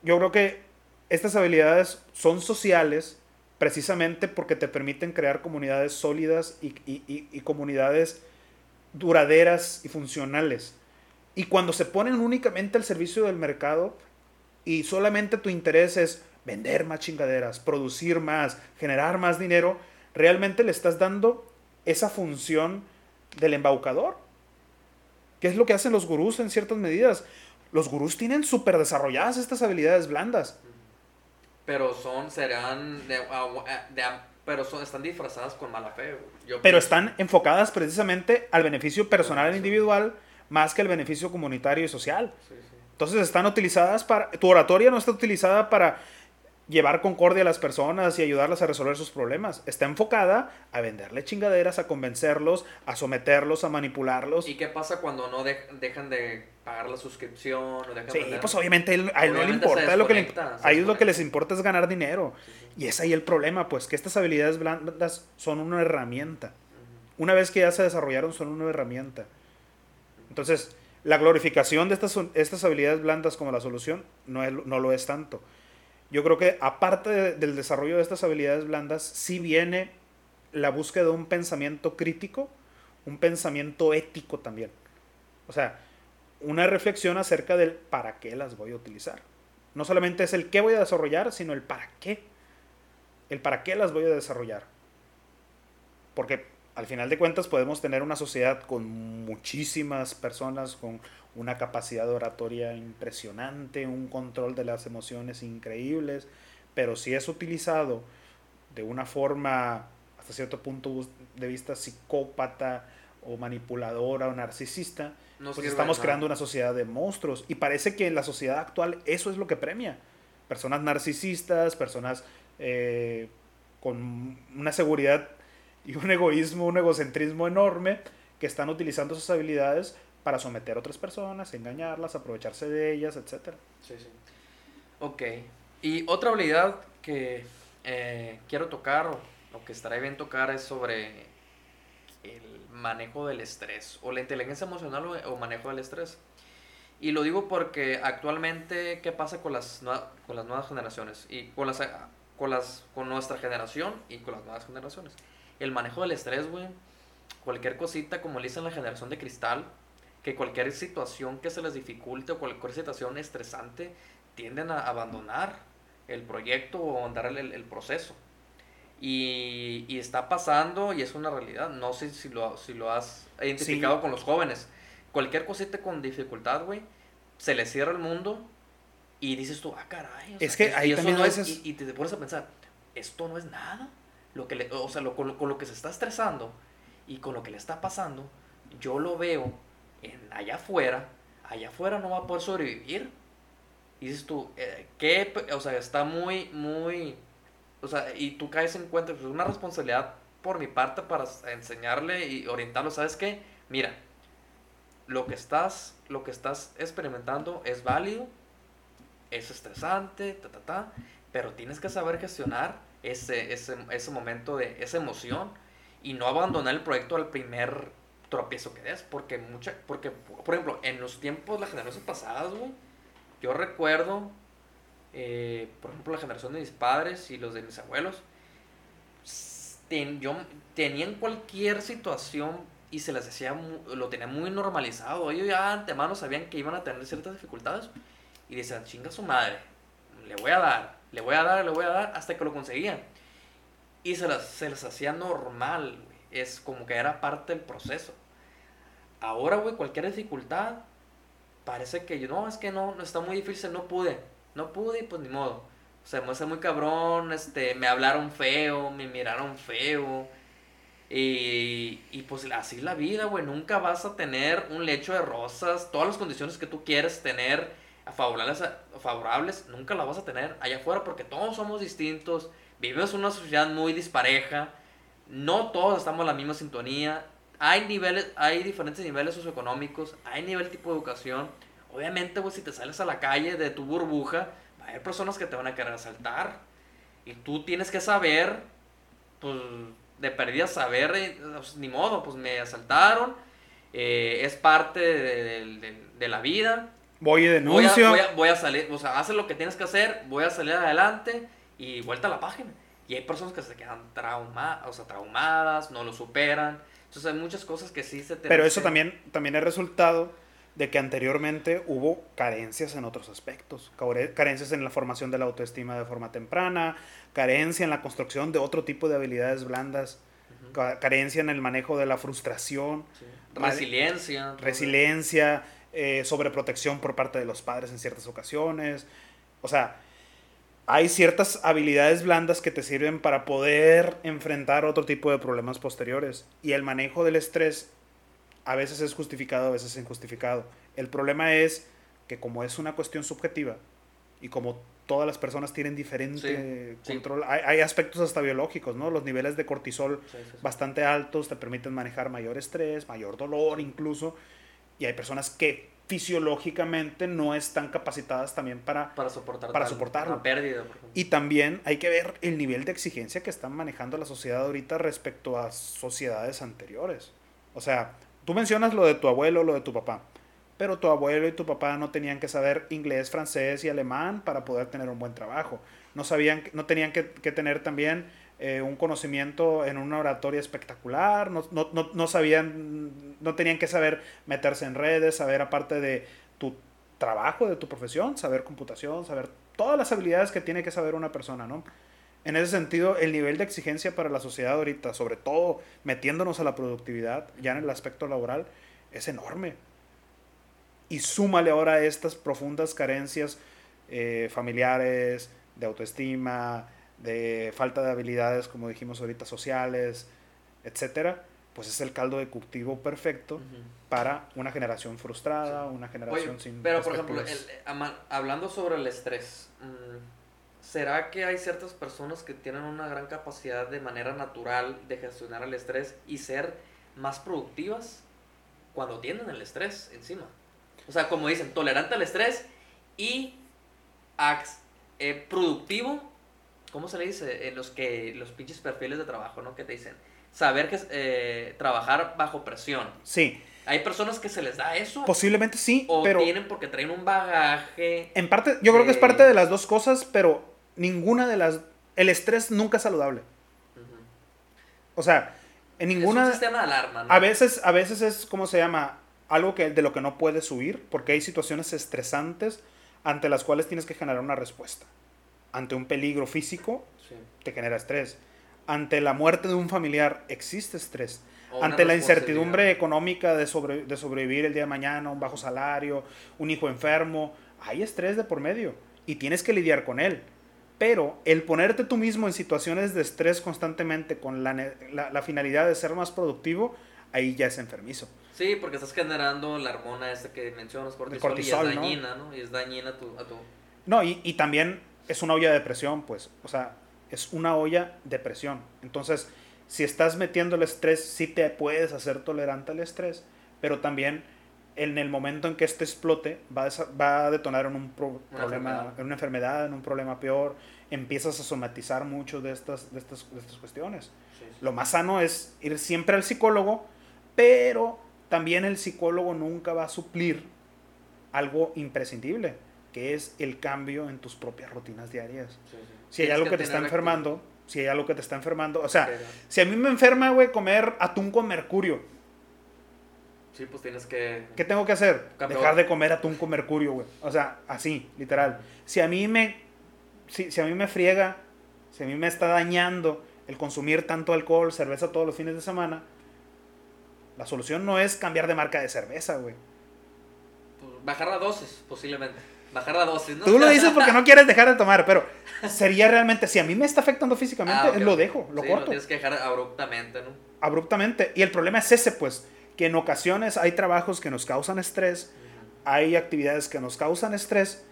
yo creo que estas habilidades son sociales precisamente porque te permiten crear comunidades sólidas y, comunidades duraderas y funcionales. Y cuando se ponen únicamente al servicio del mercado y solamente tu interés es vender más chingaderas, producir más, generar más dinero, realmente le estás dando esa función del embaucador. ¿Qué es lo que hacen los gurús en ciertas medidas? Los gurús tienen súper desarrolladas estas habilidades blandas. Pero son, serán, de, pero son, están disfrazadas con mala fe. pero están enfocadas precisamente al beneficio personal e individual más que al beneficio comunitario y social. Entonces están utilizadas para, tu oratoria no está utilizada para llevar concordia a las personas y ayudarlas a resolver sus problemas. Está enfocada a venderle chingaderas, a convencerlos, a someterlos, a manipularlos. ¿Y qué pasa cuando no dejan de pagar la suscripción? O sí, pues obviamente a él, no le importa. Lo que le, a ellos lo que les importa es ganar dinero. Y es ahí el problema, pues que estas habilidades blandas son una herramienta. Una vez que ya se desarrollaron, son una herramienta. Entonces, la glorificación de estas, habilidades blandas como la solución no, no lo es tanto yo creo que aparte del desarrollo de estas habilidades blandas, sí viene la búsqueda de un pensamiento crítico, un pensamiento ético también. O sea, una reflexión acerca del para qué las voy a utilizar. No solamente es el qué voy a desarrollar, sino el para qué. El para qué las voy a desarrollar. Porque al final de cuentas podemos tener una sociedad con muchísimas personas, con una capacidad oratoria impresionante, un control de las emociones increíbles, pero si es utilizado de una forma hasta cierto punto de vista psicópata o manipuladora o narcisista, pues estamos creando una sociedad de monstruos. Y parece que en la sociedad actual eso es lo que premia. Personas narcisistas, personas eh, con una seguridad y un egoísmo, un egocentrismo enorme, que están utilizando sus habilidades para someter a otras personas, engañarlas, aprovecharse de ellas, etc. Sí, sí. Ok. Y otra habilidad que eh, quiero tocar, o, que estará bien tocar, es sobre el manejo del estrés, o la inteligencia emocional o, manejo del estrés. Y lo digo porque actualmente, ¿qué pasa con las, con las nuevas generaciones? Y con, las, con, las, con nuestra generación y con las nuevas generaciones. El manejo del estrés, güey. Cualquier cosita, como le dicen la generación de cristal, que cualquier situación que se les dificulte o cualquier situación estresante tienden a abandonar el proyecto o andar el, el proceso. Y, y, está pasando y es una realidad. No sé si lo, si lo has identificado con los jóvenes. Cualquier cosita con dificultad, güey, se les cierra el mundo y dices tú, ah, caray. es que ahí también no es, y, te pones a pensar, esto no es nada. Lo que le, o sea, lo, con, lo que se está estresando y con lo que le está pasando, yo lo veo allá afuera, allá afuera no va a poder sobrevivir. Y dices tú, eh, ¿qué? O sea, está muy, muy... O sea, y tú caes en cuenta, pues es una responsabilidad por mi parte para enseñarle y orientarlo. ¿Sabes qué? Mira, lo que estás, lo que estás experimentando es válido, es estresante, ta, ta, ta, pero tienes que saber gestionar ese, ese, ese momento de esa emoción y no abandonar el proyecto al primer tropiezo que des, porque mucha, porque, por ejemplo, en los tiempos, las generaciones pasadas, güey, yo recuerdo, eh, por ejemplo, la generación de mis padres y los de mis abuelos, yo, tenían cualquier situación y se les decía, lo tenían muy normalizado, ellos ya antemano sabían que iban a tener ciertas dificultades y decían, chinga su madre, le voy a dar, le voy a dar, le voy a dar, hasta que lo conseguían. Y se, las, se les hacía normal, es como que era parte del proceso. Ahora, güey, cualquier dificultad, parece que yo, no, es que no, no está muy difícil, no pude, no pude y pues ni modo. O sea, me hace muy cabrón, este, me hablaron feo, me miraron feo. Y, y pues así la vida, güey. Nunca vas a tener un lecho de rosas. Todas las condiciones que tú quieres tener favorables, favorables nunca las vas a tener allá afuera porque todos somos distintos. Vivimos en una sociedad muy dispareja. No todos estamos en la misma sintonía. Hay niveles, hay diferentes niveles socioeconómicos. Hay nivel tipo de educación. Obviamente, güey, si te sales a la calle de tu burbuja, va a haber personas que te van a querer asaltar. Y tú tienes que saber, pues, de perdida saber, eh, pues, ni modo, pues me asaltaron. Eh, es parte de, la vida. Voy y denuncio. Voy a, voy, a, salir, o sea, haces lo que tienes que hacer, voy a salir adelante y vuelta a la página. Y hay personas que se quedan trauma, o sea, traumadas, no lo superan. Entonces hay muchas cosas que sí se te... Pero eso también, también es resultado de que anteriormente hubo carencias en otros aspectos, carencias en la formación de la autoestima de forma temprana, carencia en la construcción de otro tipo de habilidades blandas, carencia en el manejo de la frustración, resiliencia, resiliencia, eh, sobreprotección por parte de los padres en ciertas ocasiones, o sea, hay ciertas habilidades blandas que te sirven para poder enfrentar otro tipo de problemas posteriores. Y el manejo del estrés a veces es justificado, a veces es injustificado. El problema es que como es una cuestión subjetiva y como todas las personas tienen diferente control, Hay, aspectos hasta biológicos, ¿no? Los niveles de cortisol bastante altos te permiten manejar mayor estrés, mayor dolor incluso, y hay personas que fisiológicamente no están capacitadas también para, para, soportar para soportarlo. pérdida. y también hay que ver el nivel de exigencia que están manejando la sociedad ahorita respecto a sociedades anteriores. O sea, Tú mencionas lo de tu abuelo, lo de tu papá, pero tu abuelo y tu papá no tenían que saber inglés, francés y alemán para poder tener un buen trabajo. No, sabían, no tenían que, tener también eh, un conocimiento en una oratoria espectacular, no, no, no, no, sabían, no tenían que saber meterse en redes, saber aparte de tu trabajo, de tu profesión, saber computación, saber todas las habilidades que tiene que saber una persona, ¿no? En ese sentido, el nivel de exigencia para la sociedad ahorita, sobre todo metiéndonos a la productividad, ya en el aspecto laboral, es enorme. Y súmale ahora estas profundas carencias eh, familiares, de autoestima, de falta de habilidades, como dijimos ahorita, sociales, etcétera, pues es el caldo de cultivo perfecto para una generación frustrada, una generación sin. Pero, por ejemplo, hablando sobre el estrés. Mm, ¿Será que hay ciertas personas que tienen una gran capacidad de manera natural de gestionar el estrés y ser más productivas cuando tienen el estrés encima? O sea, como dicen, tolerante al estrés y eh, productivo, ¿cómo se le dice? En los que los pinches perfiles de trabajo, ¿no? Que te dicen, saber que eh, trabajar bajo presión. Sí. ¿Hay personas que se les da eso? Posiblemente sí, o pero... tienen porque traen un bagaje. En parte, yo creo que es parte de las dos cosas, pero ninguna de las... El estrés nunca es saludable. O sea, en ninguna... Es un sistema de alarma, A veces, a veces es, ¿cómo se llama? Algo que, de lo que no puedes huir, porque hay situaciones estresantes ante las cuales tienes que generar una respuesta. Ante un peligro físico, te genera estrés. Ante la muerte de un familiar, existe estrés. ante la incertidumbre económica de, sobre, de sobrevivir el día de mañana, un bajo salario, un hijo enfermo, hay estrés de por medio y tienes que lidiar con él. Pero el ponerte tú mismo en situaciones de estrés constantemente con la, finalidad de ser más productivo, ahí ya es enfermizo. Sí, porque estás generando la hormona esa que mencionas, cortisol, y es dañina, ¿no? Y es dañina a tu... No, y, y, también es una olla de presión, pues. O sea, es una olla de presión. Entonces, si estás metiendo el estrés, sí te puedes hacer tolerante al estrés, pero también en el momento en que este explote va a, va a detonar en un problema, en una enfermedad, en un problema peor, empiezas a somatizar mucho de estas, de estas, de estas cuestiones. Lo más sano es ir siempre al psicólogo, pero también el psicólogo nunca va a suplir algo imprescindible, que es el cambio en tus propias rutinas diarias. Si hay algo que, te está enfermando, si hay algo que te está enfermando, o sea, si a mí me enferma, güey, comer atún con mercurio, Sí, pues tienes que... ¿Qué tengo que hacer? Dejar de comer atún con mercurio, güey. O sea, así, literal. Si a mí me... Si, si, a mí me friega, si a mí me está dañando el consumir tanto alcohol, cerveza todos los fines de semana, la solución no es cambiar de marca de cerveza, güey. Pues bajar a dosis, posiblemente. Bajar la dosis, ¿no? Tú lo dices porque no quieres dejar de tomar, pero sería realmente, si a mí me está afectando físicamente, Ah, lo dejo, lo Sí, corto. tienes que dejar abruptamente, ¿no? Abruptamente. Y el problema es ese, pues, que en ocasiones hay trabajos que nos causan estrés, hay actividades que nos causan estrés,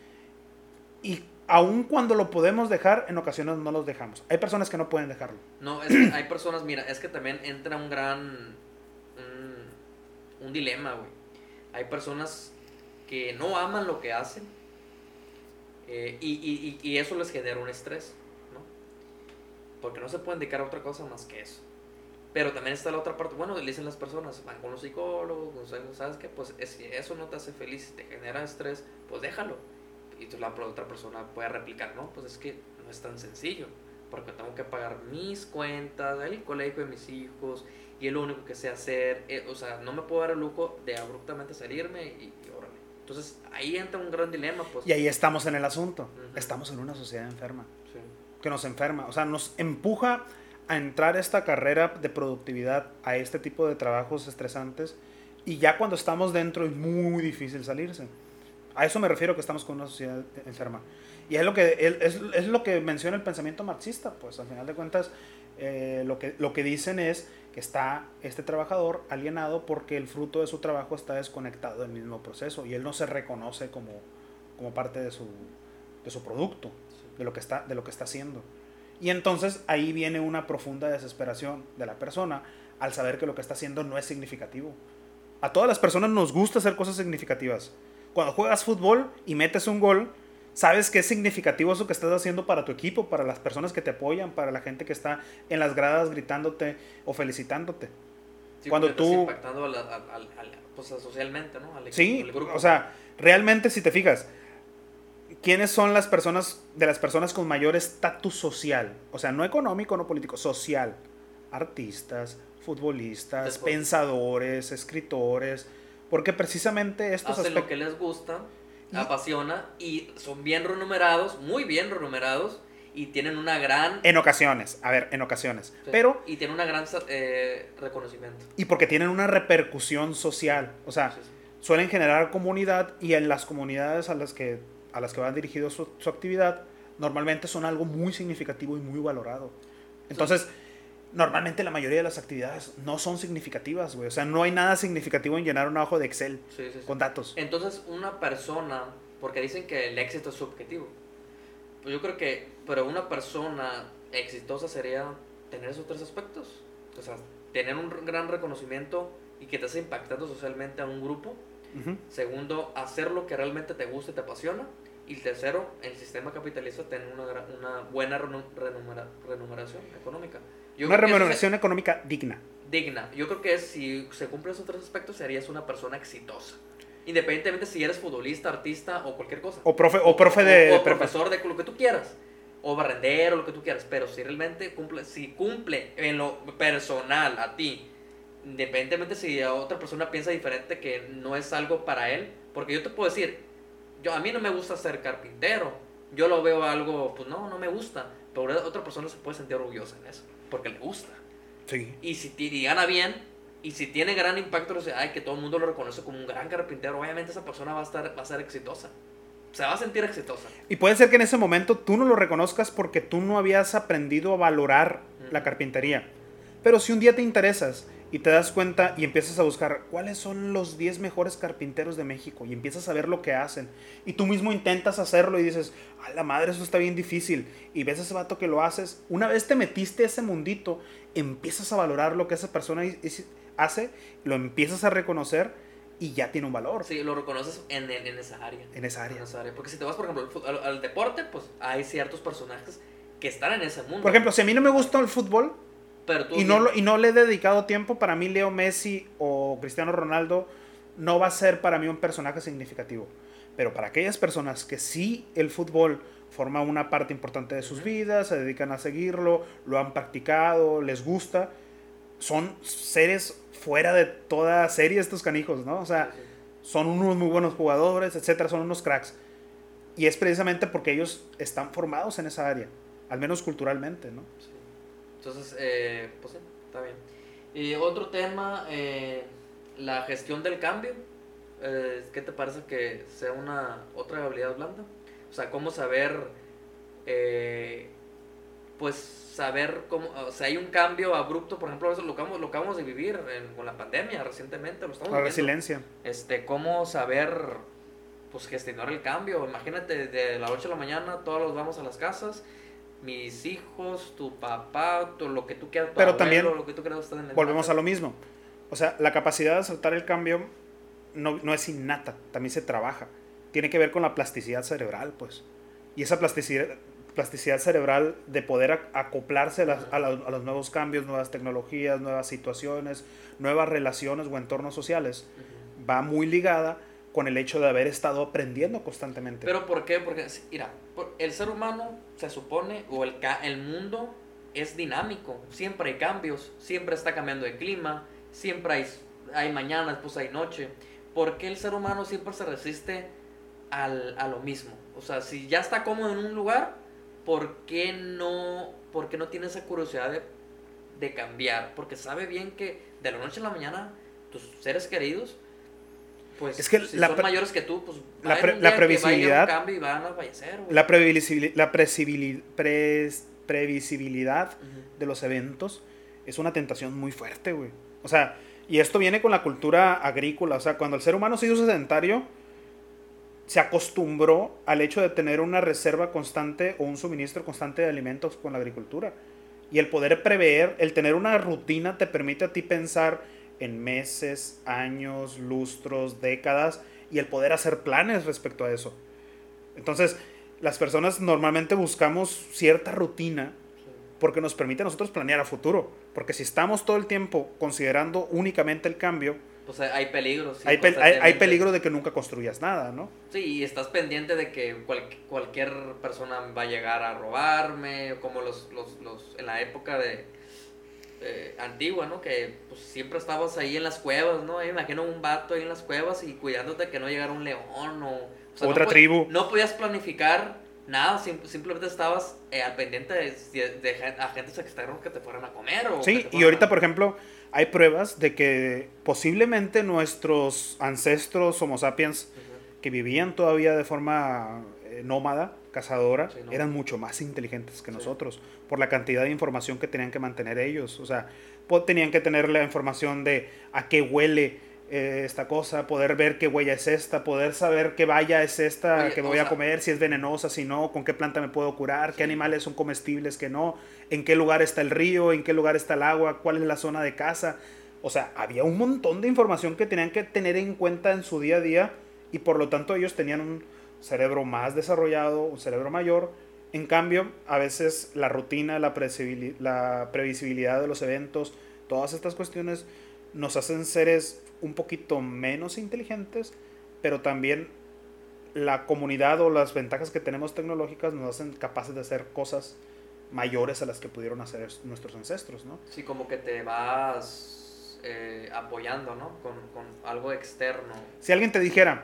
y aun cuando lo podemos dejar, en ocasiones no los dejamos. Hay personas que no pueden dejarlo. No, es que hay personas, mira, es que también entra un gran. un, un dilema, güey. Hay personas que no aman lo que hacen eh, y, y- y- eso les genera un estrés, ¿no? Porque no se pueden dedicar a otra cosa más que eso. Pero también está la otra parte, bueno, le dicen las personas, van con los psicólogos, sé, ¿sabes qué? Pues es- si eso no te hace feliz, si te genera estrés, pues déjalo. Y tú, la otra persona puede replicar, no, pues es que no es tan sencillo porque tengo que pagar mis cuentas, el colegio de mis hijos, y es lo único que sé hacer. eh, o sea, no me puedo dar el lujo de abruptamente salirme y, y. Entonces, ahí entra un gran dilema, pues. Y ahí estamos en el asunto. Estamos en una sociedad enferma, Sí. que nos enferma. O sea, nos empuja a entrar esta carrera de productividad, a este tipo de trabajos estresantes, y ya cuando estamos dentro es muy difícil salirse. A eso me refiero que estamos con una sociedad enferma. Y es lo que, es, es lo que menciona el pensamiento marxista, pues al final de cuentas eh, lo, que, lo que dicen es que está este trabajador alienado porque el fruto de su trabajo está desconectado del mismo proceso y él no se reconoce como, como parte de su, de su producto, de lo, que está, de lo que está haciendo. Y entonces ahí viene una profunda desesperación de la persona al saber que lo que está haciendo no es significativo. A todas las personas nos gusta hacer cosas significativas. Cuando juegas fútbol y metes un gol, sabes que es significativo eso que estás haciendo para tu equipo, para las personas que te apoyan, para la gente que está en las gradas gritándote o felicitándote. Sí, Cuando porque estás tú- impactando a la- a- a- a la- pues, socialmente, ¿no? Al, Sí, al grupo. o sea, realmente si te fijas, ¿quiénes son las personas, de las personas con mayor estatus social? O sea, no económico, no político, social. Artistas, futbolistas, Después- pensadores, escritores, porque precisamente estos hacen lo que les gusta, apasiona y son bien remunerados, muy bien remunerados y tienen una gran En ocasiones, a ver, en ocasiones. Sí. Pero, y tienen una gran eh, reconocimiento. y porque tienen una repercusión social. O sea, Sí, sí. suelen generar comunidad y en las comunidades a las que, a las que van dirigidos su, su actividad, normalmente son algo muy significativo y muy valorado. Entonces, normalmente la mayoría de las actividades no son significativas, güey. O sea, no hay nada significativo en llenar un hoja de Excel Sí, sí, sí. con datos. Entonces, una persona, porque dicen que el éxito es subjetivo. Pues yo creo que, pero una persona exitosa sería tener esos tres aspectos. O sea, tener un gran reconocimiento y que te esté impactando socialmente a un grupo. Segundo, hacer lo que realmente te gusta y te apasiona. Y tercero, el sistema capitalista tener una, una buena renu- renumera- remuneración económica. Yo Una remuneración económica digna. es digna. Yo creo que si se cumplen esos tres aspectos, serías una persona exitosa. Independientemente si eres futbolista, artista o cualquier cosa. O profe, o profe de... o, prepa. profesor de lo que tú quieras. O barrendero, lo que tú quieras. Pero si realmente cumple, si cumple en lo personal a ti, independientemente si a otra persona piensa diferente que no es algo para él. Porque yo te puedo decir, yo a mí no me gusta ser carpintero. Yo lo veo algo, pues no, no me gusta. Pero otra persona se puede sentir orgullosa en eso. Porque le gusta. Sí. Y si y gana bien, y si tiene gran impacto, o sea, ay, que todo el mundo lo reconoce como un gran carpintero, obviamente esa persona va a, estar, va a ser exitosa. Se va a sentir exitosa. Y puede ser que en ese momento tú no lo reconozcas porque tú no habías aprendido a valorar la Ujú. carpintería. Pero si un día te interesas y te das cuenta y empiezas a buscar cuáles son los 10 mejores carpinteros de México y empiezas a ver lo que hacen y tú mismo intentas hacerlo y dices, a la madre, eso está bien difícil y ves a ese vato que lo haces, una vez te metiste a ese mundito, empiezas a valorar lo que esa persona hace, lo empiezas a reconocer y ya tiene un valor Sí, lo reconoces en, en, en esa área. en esa En área. esa área. Porque si te vas, por ejemplo, al deporte, pues hay ciertos personajes que están en ese mundo. Por ejemplo, si a mí no me gusta el fútbol, pero y no, lo- y no le he dedicado tiempo, para mí Leo Messi o Cristiano Ronaldo no va a ser para mí un personaje significativo. Pero para aquellas personas que sí el fútbol forma una parte importante de sus vidas, se dedican a seguirlo, lo han practicado, les gusta, son seres fuera de toda serie estos canijos, ¿no? O sea, son unos muy buenos jugadores, etcétera, son unos cracks. Y es precisamente porque ellos están formados en esa área, al menos culturalmente, ¿no? Sí. Entonces, eh, pues sí, está bien. Y otro tema, eh, la gestión del cambio. eh, ¿qué te parece que sea una otra habilidad blanda? O sea, cómo saber, eh, pues saber cómo, o sea, hay un cambio abrupto, por ejemplo, eso lo acabamos, lo acabamos de vivir con la pandemia recientemente, lo estamos La resiliencia. Este, cómo saber, pues gestionar el cambio. Imagínate, de la noche a la mañana todos los vamos a las casas mis hijos, tu papá, todo lo que tú quieras, tu Pero también lo que tú quieras estar en el volvemos a lo mismo. O sea, la capacidad de aceptar el cambio no, no, es innata, también se trabaja. Tiene que ver con la plasticidad cerebral, pues. Y esa plasticidad, plasticidad cerebral de poder acoplarse a, a, los nuevos cambios, nuevas tecnologías, nuevas situaciones, nuevas relaciones o entornos sociales, va muy ligada con el hecho de haber estado aprendiendo constantemente. ¿Pero por qué? Porque, mira, el ser humano se supone, o el, el mundo es dinámico, siempre hay cambios, siempre está cambiando el clima, siempre hay, hay mañana, después hay noche. ¿Por qué el ser humano siempre se resiste al, a lo mismo? O sea, si ya está cómodo en un lugar, ¿por qué no, por qué no tiene esa curiosidad de, de cambiar? Porque sabe bien que de la noche a la mañana tus seres queridos pues es que si la, son mayores que tú, pues la, la previsibilidad, y van a fallecer, la previsibilidad, la previsibilidad de los eventos es una tentación muy fuerte, güey. O sea, y esto viene con la cultura agrícola, o sea, cuando el ser humano se hizo sedentario, se acostumbró al hecho de tener una reserva constante o un suministro constante de alimentos con la agricultura. Y el poder prever, el tener una rutina te permite a ti pensar en meses, años, lustros, décadas y el poder hacer planes respecto a eso. Entonces, las personas normalmente buscamos cierta rutina porque nos permite a nosotros planear a futuro. Porque si estamos todo el tiempo considerando únicamente el cambio, pues hay peligros. hay, hay, peligro de que nunca construyas nada, ¿no? Sí, y estás pendiente de que cualquier persona va a llegar a robarme, como los, los, los en la época de, eh, antigua, ¿no? Que pues, siempre estabas ahí en las cuevas, ¿no? imagino un vato ahí en las cuevas y cuidándote que no llegara un león o... Otra tribu. No podías planificar nada, simplemente estabas eh, al pendiente de, agentes externos que te fueran a comer. O sí, y ahorita, por ejemplo, hay pruebas de que posiblemente nuestros ancestros Homo sapiens que vivían todavía de forma eh, nómada, cazadora, eran mucho más inteligentes que nosotros por la cantidad de información que tenían que mantener ellos. O sea, tenían que tener la información de a qué huele eh, esta cosa, poder ver qué huella es esta, poder saber qué valla es esta que me voy a comer, si es venenosa, si no, con qué planta me puedo curar, qué animales son comestibles, qué no, en qué lugar está el río, en qué lugar está el agua, cuál es la zona de casa. O sea, había un montón de información que tenían que tener en cuenta en su día a día y por lo tanto ellos tenían un cerebro más desarrollado, un cerebro mayor. En cambio, a veces la rutina, la, la previsibilidad de los eventos, todas estas cuestiones nos hacen seres un poquito menos inteligentes, pero también la comunidad o las ventajas que tenemos tecnológicas nos hacen capaces de hacer cosas mayores a las que pudieron hacer nuestros ancestros, ¿no? Sí, como que te vas eh, apoyando, ¿no? Con, con, algo externo. Si alguien te dijera,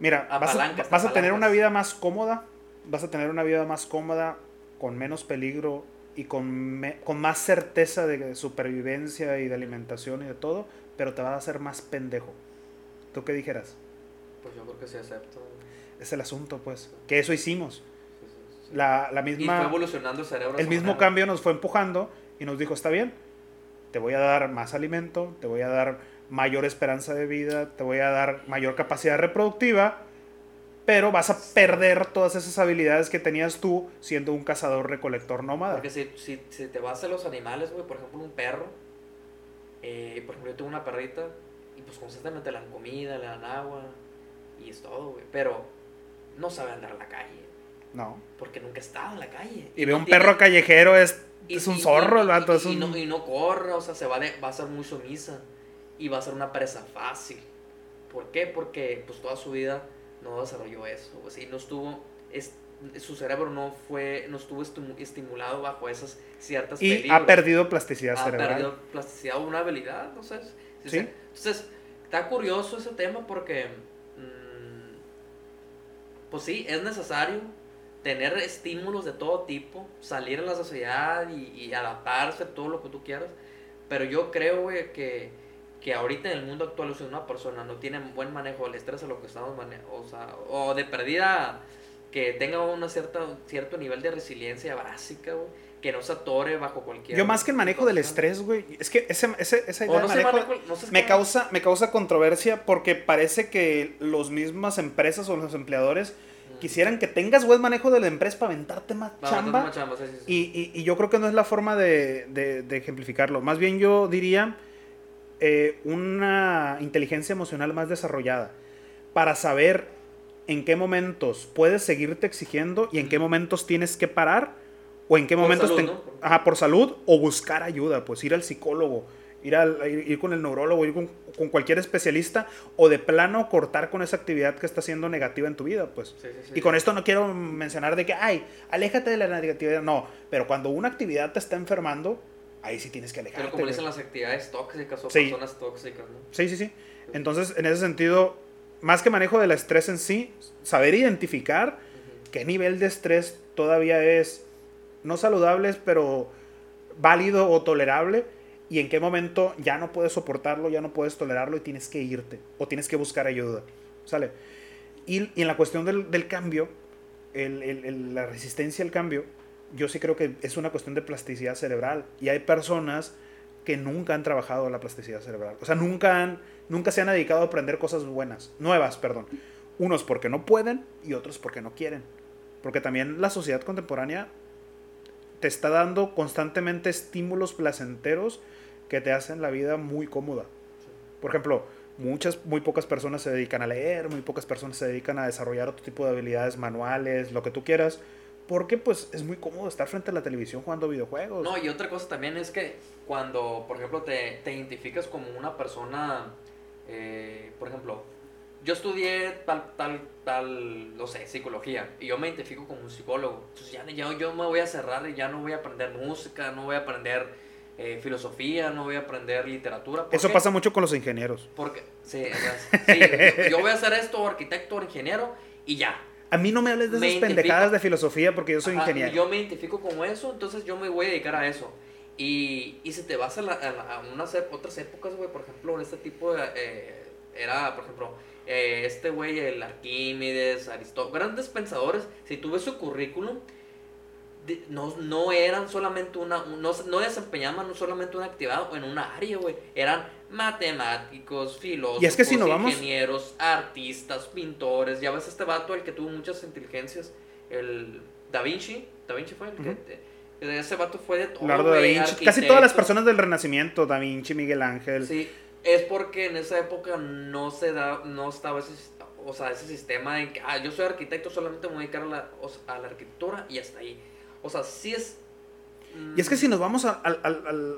Mira, vas, a, tener una vida más cómoda, vas a tener una vida más cómoda, con menos peligro y con, con más certeza de supervivencia y de alimentación y de todo, pero te vas a hacer más pendejo. ¿Tú qué dijeras? Pues yo creo que sí acepto. Es el asunto, pues. Que eso hicimos. la, la, misma... Y fue evolucionando el cerebro. El mismo cambio nos fue empujando y nos dijo, está bien, te voy a dar más alimento, te voy a dar mayor esperanza de vida, te voy a dar mayor capacidad reproductiva, pero vas a perder todas esas habilidades que tenías tú siendo un cazador recolector nómada. Porque si, si, si te vas a los animales, güey, por ejemplo, un perro, eh, por ejemplo, yo tengo una perrita y pues constantemente le dan comida, le dan agua y es todo, güey, pero no sabe andar en la calle. No. Porque nunca ha estado en la calle. Y, ve un perro callejero, es, es un zorro el vato. Y, no, y no corre, o sea, se va, va a ser muy sumisa y va a ser una presa fácil. ¿Por qué? Porque pues toda su vida no desarrolló eso, pues, y no estuvo, es, su cerebro no fue, no estuvo estimulado bajo esas ciertas Y ha perdido plasticidad cerebral. Ha perdido plasticidad una habilidad, no sé. ¿Sí? Entonces, está curioso ese tema porque, mm, pues sí, es necesario tener estímulos de todo tipo, salir a la sociedad y, y adaptarse a todo lo que tú quieras, pero yo creo, güey, que que ahorita en el mundo actual, sea, una persona no tiene buen manejo del estrés a lo que estamos manejando, o sea, o de perdida que tenga una cierta, cierto nivel de resiliencia básica, güey, que no se atore bajo cualquier... Yo más que el manejo del estrés, güey, es que ese, ese, esa idea de manejo, me, causa, me causa controversia porque parece que las mismas empresas o los empleadores quisieran que tengas buen manejo de la empresa para aventarte más chamba. Y, y, yo creo que no es la forma de, de, ejemplificarlo. Más bien yo diría eh, una inteligencia emocional más desarrollada para saber en qué momentos puedes seguirte exigiendo y en qué momentos tienes que parar o en qué momentos Ajá, por salud o buscar ayuda, pues ir al psicólogo, ir, al, ir, con el neurólogo, ir con, con, cualquier especialista o de plano cortar con esa actividad que está siendo negativa en tu vida, pues. y con esto no quiero mencionar de que, ay, aléjate de la negatividad, no, pero cuando una actividad te está enfermando, ahí sí tienes que alejarte. Pero como dicen las actividades tóxicas o personas tóxicas, ¿no? Sí, sí, sí. Entonces, en ese sentido, más que manejo del estrés en sí, saber identificar qué nivel de estrés todavía es no saludable, pero válido o tolerable y en qué momento ya no puedes soportarlo, ya no puedes tolerarlo y tienes que irte o tienes que buscar ayuda. ¿Sale? Y, en la cuestión del, cambio, la resistencia al cambio, yo sí creo que es una cuestión de plasticidad cerebral. Y hay personas que nunca han trabajado la plasticidad cerebral. O sea, nunca, han, nunca se han dedicado a aprender cosas buenas, nuevas, perdón. Unos porque no pueden y otros porque no quieren. Porque también la sociedad contemporánea te está dando constantemente estímulos placenteros que te hacen la vida muy cómoda. Por ejemplo, muchas, muy pocas personas se dedican a leer, muy pocas personas se dedican a desarrollar otro tipo de habilidades manuales, lo que tú quieras, porque pues es muy cómodo estar frente a la televisión jugando videojuegos. No, y otra cosa también es que cuando, por ejemplo, te, te identificas como una persona, eh, por ejemplo, yo estudié tal, tal, tal, no sé, psicología, y yo me identifico como un psicólogo. Entonces ya, ya yo me voy a cerrar y ya no voy a aprender música, no voy a aprender eh, filosofía, no voy a aprender literatura. Eso pasa mucho con los ingenieros. Porque, sí, sí yo voy a hacer esto, arquitecto, ingeniero, y ya. A mí no me hables de esas pendejadas de filosofía porque yo soy ingeniero. Yo me identifico como eso, entonces yo me voy a dedicar a eso. Y, y si te vas a, a, unas otras épocas, güey, por ejemplo, este tipo de... Eh, era, por ejemplo, eh, este güey, el Arquímedes, Aristóteles, grandes pensadores, si tú ves su currículum, no, no eran solamente una, no, no desempeñaban solamente una actividad en una área, güey. Eran matemáticos, filósofos, y es que si no vamos... ingenieros, artistas, pintores. Ya ves este vato, el que tuvo muchas inteligencias, el Da Vinci. Da Vinci fue el que... Ese vato fue de todo. Da Vinci. Casi todas las personas del Renacimiento, Da Vinci, Miguel Ángel. Sí, es porque en esa época no se da, no estaba ese, o sea, ese sistema en que, ah, yo soy arquitecto, solamente me voy a dedicar a la, a la arquitectura y hasta ahí o sea, sí es... Y es que si nos vamos a,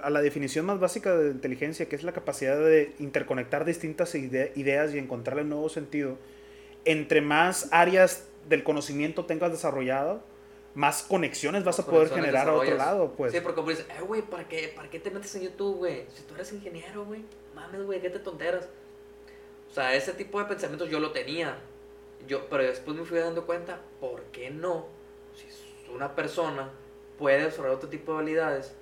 la definición más básica de inteligencia, que es la capacidad de interconectar distintas ideas y encontrarle un nuevo sentido, entre más áreas del conocimiento tengas desarrollado, más conexiones vas a poder generar a otro lado, pues. Sí, porque como dices, eh, güey, ¿para qué, ¿para qué te metes en YouTube, güey? Si tú eres ingeniero, güey, mames, güey, ¿qué te tonteras? O sea, ese tipo de pensamientos yo lo tenía. Yo, pero después me fui dando cuenta, ¿por qué no? Una persona puede desarrollar otro tipo de habilidades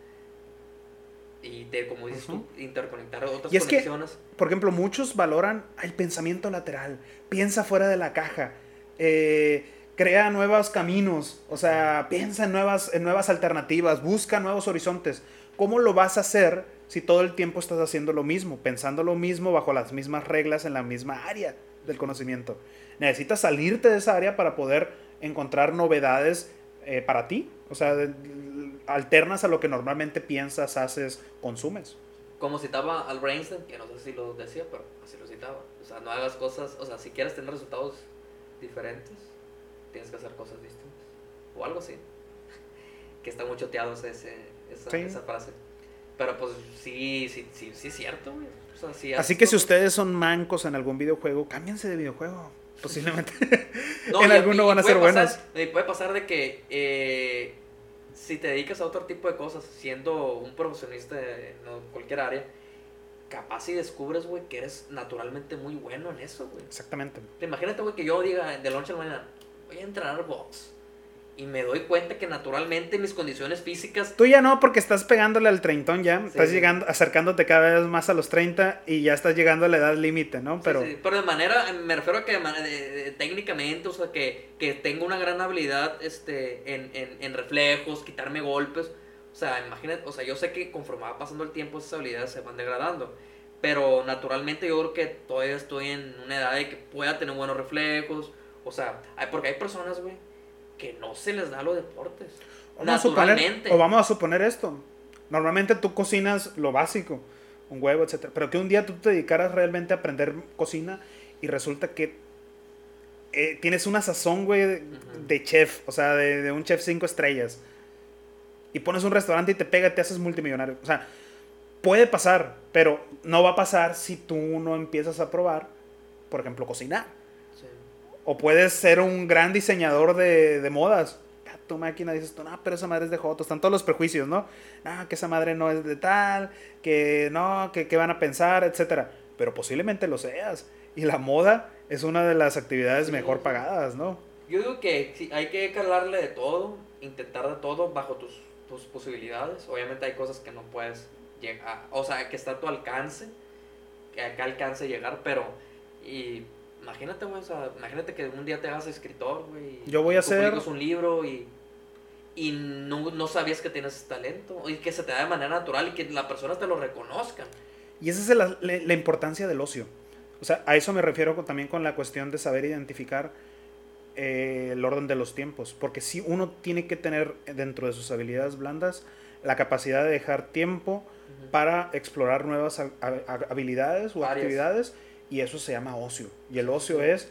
y de, como dices tú, interconectar otras y es conexiones. Que, por ejemplo, muchos valoran el pensamiento lateral, piensa fuera de la caja, eh, crea nuevos caminos, o sea, piensa en nuevas, en nuevas alternativas, busca nuevos horizontes. ¿Cómo lo vas a hacer si todo el tiempo estás haciendo lo mismo, pensando lo mismo bajo las mismas reglas en la misma área del conocimiento? Necesitas salirte de esa área para poder encontrar novedades eh, para ti. O sea, alternas a lo que normalmente piensas, haces, consumes. Como citaba Al Einstein, que no sé si lo decía, pero así lo citaba. O sea, no hagas cosas, o sea, si quieres tener resultados diferentes, tienes que hacer cosas distintas. O algo así. Que está muy choteado ese, esa, esa frase. Pero pues sí, sí, sí, sí es cierto, güey. así que si ustedes son mancos en algún videojuego, cámbiense de videojuego posiblemente. en alguno van a ser buenos. puede pasar de que eh, si te dedicas a otro tipo de cosas, siendo un profesionista en cualquier área, capaz si descubres, güey, que eres naturalmente muy bueno en eso, güey. Exactamente. Imagínate, güey, que yo diga de noche a la mañana, voy a entrenar box. Y me doy cuenta que naturalmente mis condiciones físicas... Tú ya no, porque estás pegándole al treintón ya, Sí. estás llegando, acercándote cada vez más a los 30 y ya estás llegando a la edad límite, ¿no? Pero Sí, sí, pero de manera, me refiero a que de man- de- de- técnicamente, o sea, que, que tengo una gran habilidad este, en, en, en reflejos, quitarme golpes. O sea, imagínate, o sea, yo sé que conforme va pasando el tiempo esas habilidades se van degradando. Pero naturalmente yo creo que todavía estoy en una edad de que pueda tener buenos reflejos. O sea, hay, porque hay personas, güey, que no se les da los deportes. vamos a suponer, o vamos a suponer esto. Normalmente tú cocinas lo básico, un huevo, etcétera, pero que un día tú te dedicaras realmente a aprender cocina y resulta que eh, tienes una sazón, güey, de chef, o sea, de, de un chef cinco estrellas. Y pones un restaurante y te pega, te haces multimillonario. O sea, puede pasar, pero no va a pasar si tú no empiezas a probar, por ejemplo, cocinar. O puedes ser un gran diseñador de, de modas. A tu máquina dices tú, no, pero esa madre es de Joto. Están todos los prejuicios, ¿no? No, que esa madre no es de tal, que no, que van a pensar, etcétera. Pero posiblemente lo seas. Y la moda es una de las actividades Sí. mejor pagadas, ¿no? Yo digo que sí, hay que calarle de todo, intentar de todo bajo tus, tus posibilidades. Obviamente hay cosas que no puedes llegar, o sea, que está a tu alcance, que acá alcance llegar, pero y imagínate, güey, o sea, imagínate que un día te hagas escritor, güey. y Yo voy a un libro y y no, no sabías que tienes ese talento y que se te da de manera natural y que las personas te lo reconozcan. Y esa es la, la- la importancia del ocio. O sea, a eso me refiero con- también con la cuestión de saber identificar eh, el orden de los tiempos. Porque si uno tiene que tener dentro de sus habilidades blandas la capacidad de dejar tiempo para explorar nuevas ha- ha- habilidades o Varias. actividades y eso se llama ocio. Y el ocio es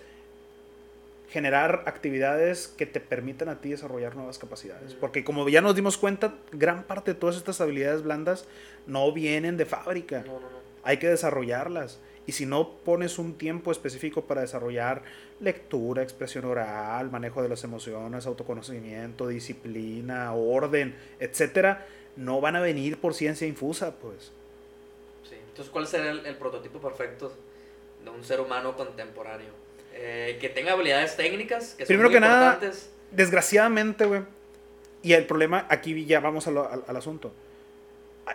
generar actividades que te permitan a ti desarrollar nuevas capacidades. Porque como ya nos dimos cuenta, gran parte de todas estas habilidades blandas no vienen de fábrica. No, no, no. Hay que desarrollarlas. Y si no pones un tiempo específico para desarrollar lectura, expresión oral, manejo de las emociones, autoconocimiento, disciplina, orden, etcétera, no van a venir por ciencia infusa, pues. Sí. Entonces, ¿cuál sería el, el prototipo perfecto de un ser humano contemporáneo? Eh, que tenga habilidades técnicas, que son Primero muy que nada. Desgraciadamente, güey. Y el problema, aquí ya vamos a lo- al, al asunto.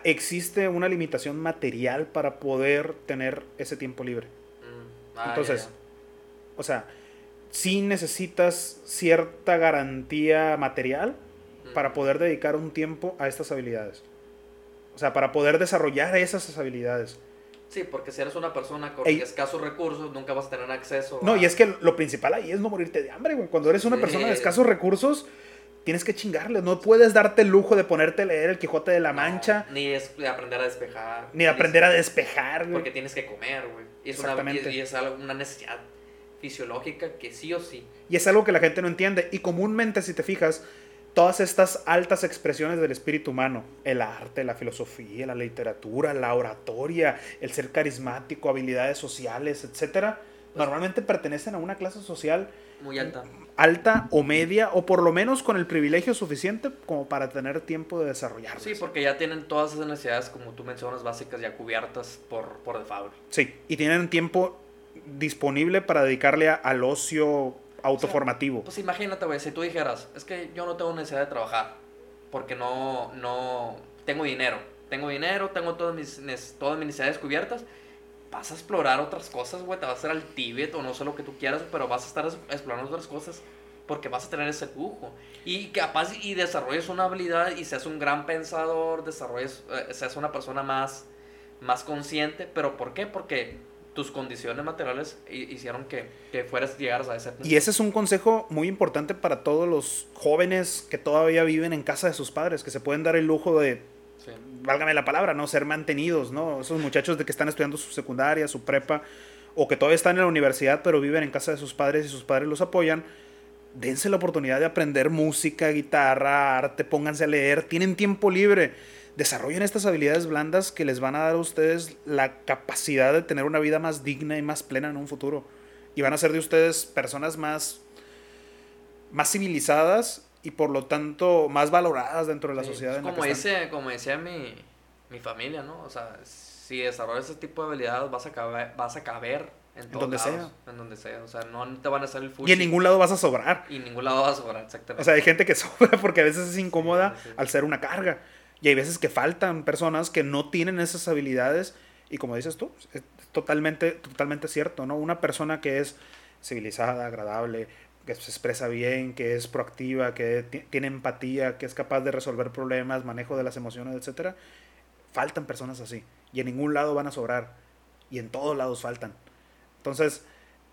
Existe una limitación material para poder tener ese tiempo libre. Mm, ah, Entonces, ya, ya. O sea, sí necesitas cierta garantía material Mm. para poder dedicar un tiempo a estas habilidades. O sea, para poder desarrollar esas habilidades. Sí, porque si eres una persona con Ey. escasos recursos, nunca vas a tener acceso No, y es que lo principal ahí es no morirte de hambre, güey. Cuando eres una Sí. persona de escasos recursos, tienes que chingarle. No puedes darte el lujo de ponerte a leer el Quijote de la No, Mancha, Ni es de aprender a despejar. ni de aprender a despejar, güey. Porque tienes que comer, güey. Y es, una, Exactamente. y, y es algo- una necesidad fisiológica que sí o sí. Y es algo que la gente no entiende. Y comúnmente, si te fijas, todas estas altas expresiones del espíritu humano, el arte, la filosofía, la literatura, la oratoria, el ser carismático, habilidades sociales, etcétera, normalmente pertenecen a una clase social Muy alta. alta o media, o por lo menos con el privilegio suficiente como para tener tiempo de desarrollarse. Sí, porque ya tienen todas esas necesidades, como tú mencionas, básicas ya cubiertas por, por default. Sí, y tienen tiempo disponible para dedicarle a- al ocio autoformativo. Pues imagínate, güey, si tú dijeras, es que yo no tengo necesidad de trabajar, porque no, no, tengo dinero. Tengo dinero, tengo todas mis, todas mis necesidades cubiertas. Vas a explorar otras cosas, güey, te vas a hacer al Tíbet o no sé lo que tú quieras, pero vas a estar es- explorando otras cosas porque vas a tener ese lujo. Y capaz y desarrolles una habilidad y seas un gran pensador, desarrolles, eh, seas una persona más, más consciente, pero ¿por qué? Porque tus condiciones materiales hi- hicieron que, que fueras, llegaras a ese punto. Y ese es un consejo muy importante para todos los jóvenes que todavía viven en casa de sus padres, que se pueden dar el lujo de, Sí. válgame la palabra, no ser mantenidos, ¿no? Esos muchachos de que están estudiando su secundaria, su prepa, o que todavía están en la universidad, pero viven en casa de sus padres y sus padres los apoyan. Dense la oportunidad de aprender música, guitarra, arte, pónganse a leer, tienen tiempo libre. Desarrollen estas habilidades blandas que les van a dar a ustedes la capacidad de tener una vida más digna y más plena en un futuro. Y van a ser de ustedes personas más, más civilizadas y por lo tanto más valoradas dentro de la Sí, sociedad. en la como, están. dice, como decía mi, mi familia, ¿no? O sea, si desarrollas ese tipo de habilidades vas a caber, vas a caber En, donde todos lados, sea. En donde sea. O sea, no te van a hacer el. Y en ningún lado vas a sobrar. Y en ningún lado vas a sobrar, exactamente. O sea, hay gente que sobra porque a veces es incómoda Sí, sí, sí. al ser una carga. Y hay veces que faltan personas que no tienen esas habilidades. Y como dices tú, es totalmente, totalmente cierto, ¿no? Una persona que es civilizada, agradable, que se expresa bien, que es proactiva, que ti- tiene empatía, que es capaz de resolver problemas, manejo de las emociones, etcétera, faltan personas así. Y en ningún lado van a sobrar. Y en todos lados faltan. Entonces,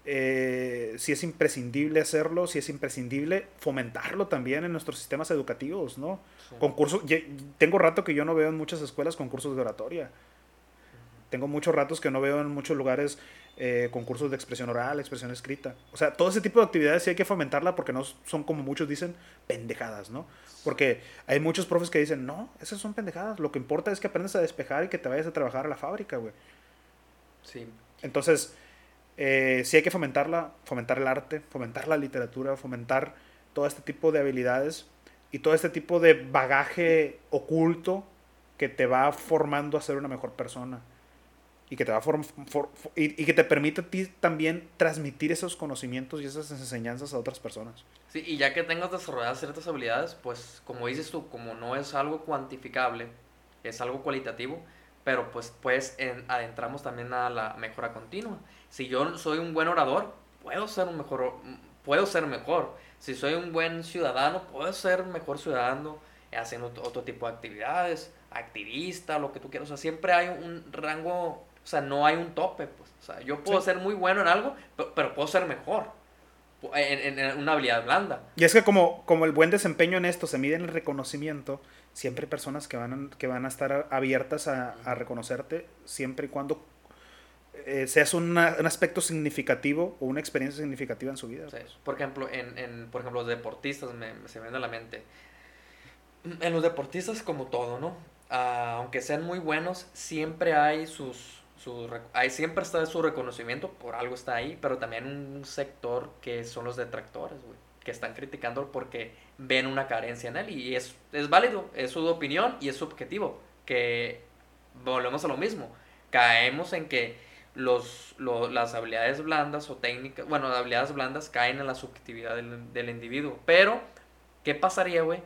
eh, sí es imprescindible hacerlo, sí es imprescindible fomentarlo también en nuestros sistemas educativos, ¿no? Sí. Concursos, tengo rato que yo no veo en muchas escuelas concursos de oratoria. Tengo muchos ratos que no veo en muchos lugares eh, concursos de expresión oral, expresión escrita. O sea, todo ese tipo de actividades sí hay que fomentarla porque no son como muchos dicen pendejadas, ¿no? Porque hay muchos profes que dicen, no, esas son pendejadas. Lo que importa es que aprendas a despejar y que te vayas a trabajar a la fábrica, güey. Sí. Entonces, eh, sí hay que fomentarla, fomentar el arte, fomentar la literatura, fomentar todo este tipo de habilidades y todo este tipo de bagaje oculto que te va formando a ser una mejor persona y que te va form- for- for- y, y que te permite a ti también transmitir esos conocimientos y esas enseñanzas a otras personas. Sí, y ya que tengas desarrolladas ciertas habilidades, pues como dices tú, como no es algo cuantificable, es algo cualitativo, pero pues pues en- adentramos también a la mejora continua. Si yo soy un buen orador, puedo ser un mejor, puedo ser mejor. Si soy un buen ciudadano, puedo ser mejor ciudadano haciendo otro- tipo de actividades, activista, lo que tú quieras. O sea, siempre hay un rango, o sea, no hay un tope. Pues. O sea, yo puedo Sí. ser muy bueno en algo, pero, pero puedo ser mejor en, en- en una habilidad blanda. Y es que como, como el buen desempeño en esto se mide en el reconocimiento, siempre hay personas que van a, que van a estar abiertas a, a reconocerte siempre y cuando eh, seas una- un aspecto significativo o una experiencia significativa en su vida. Sí, Por ejemplo, en, en, por ejemplo, los deportistas me, se me viene a la mente. En los deportistas como todo, ¿no? Ah, aunque sean muy buenos, siempre hay sus, hay, siempre está su reconocimiento, por algo está ahí, pero también un sector que son los detractores, güey, que están criticando porque ven una carencia en él y es, es válido, es su opinión y es subjetivo, que volvemos a lo mismo, caemos en que los, lo- las habilidades blandas o técnicas, bueno, habilidades blandas caen en la subjetividad del, del individuo. Pero, ¿qué pasaría, güey?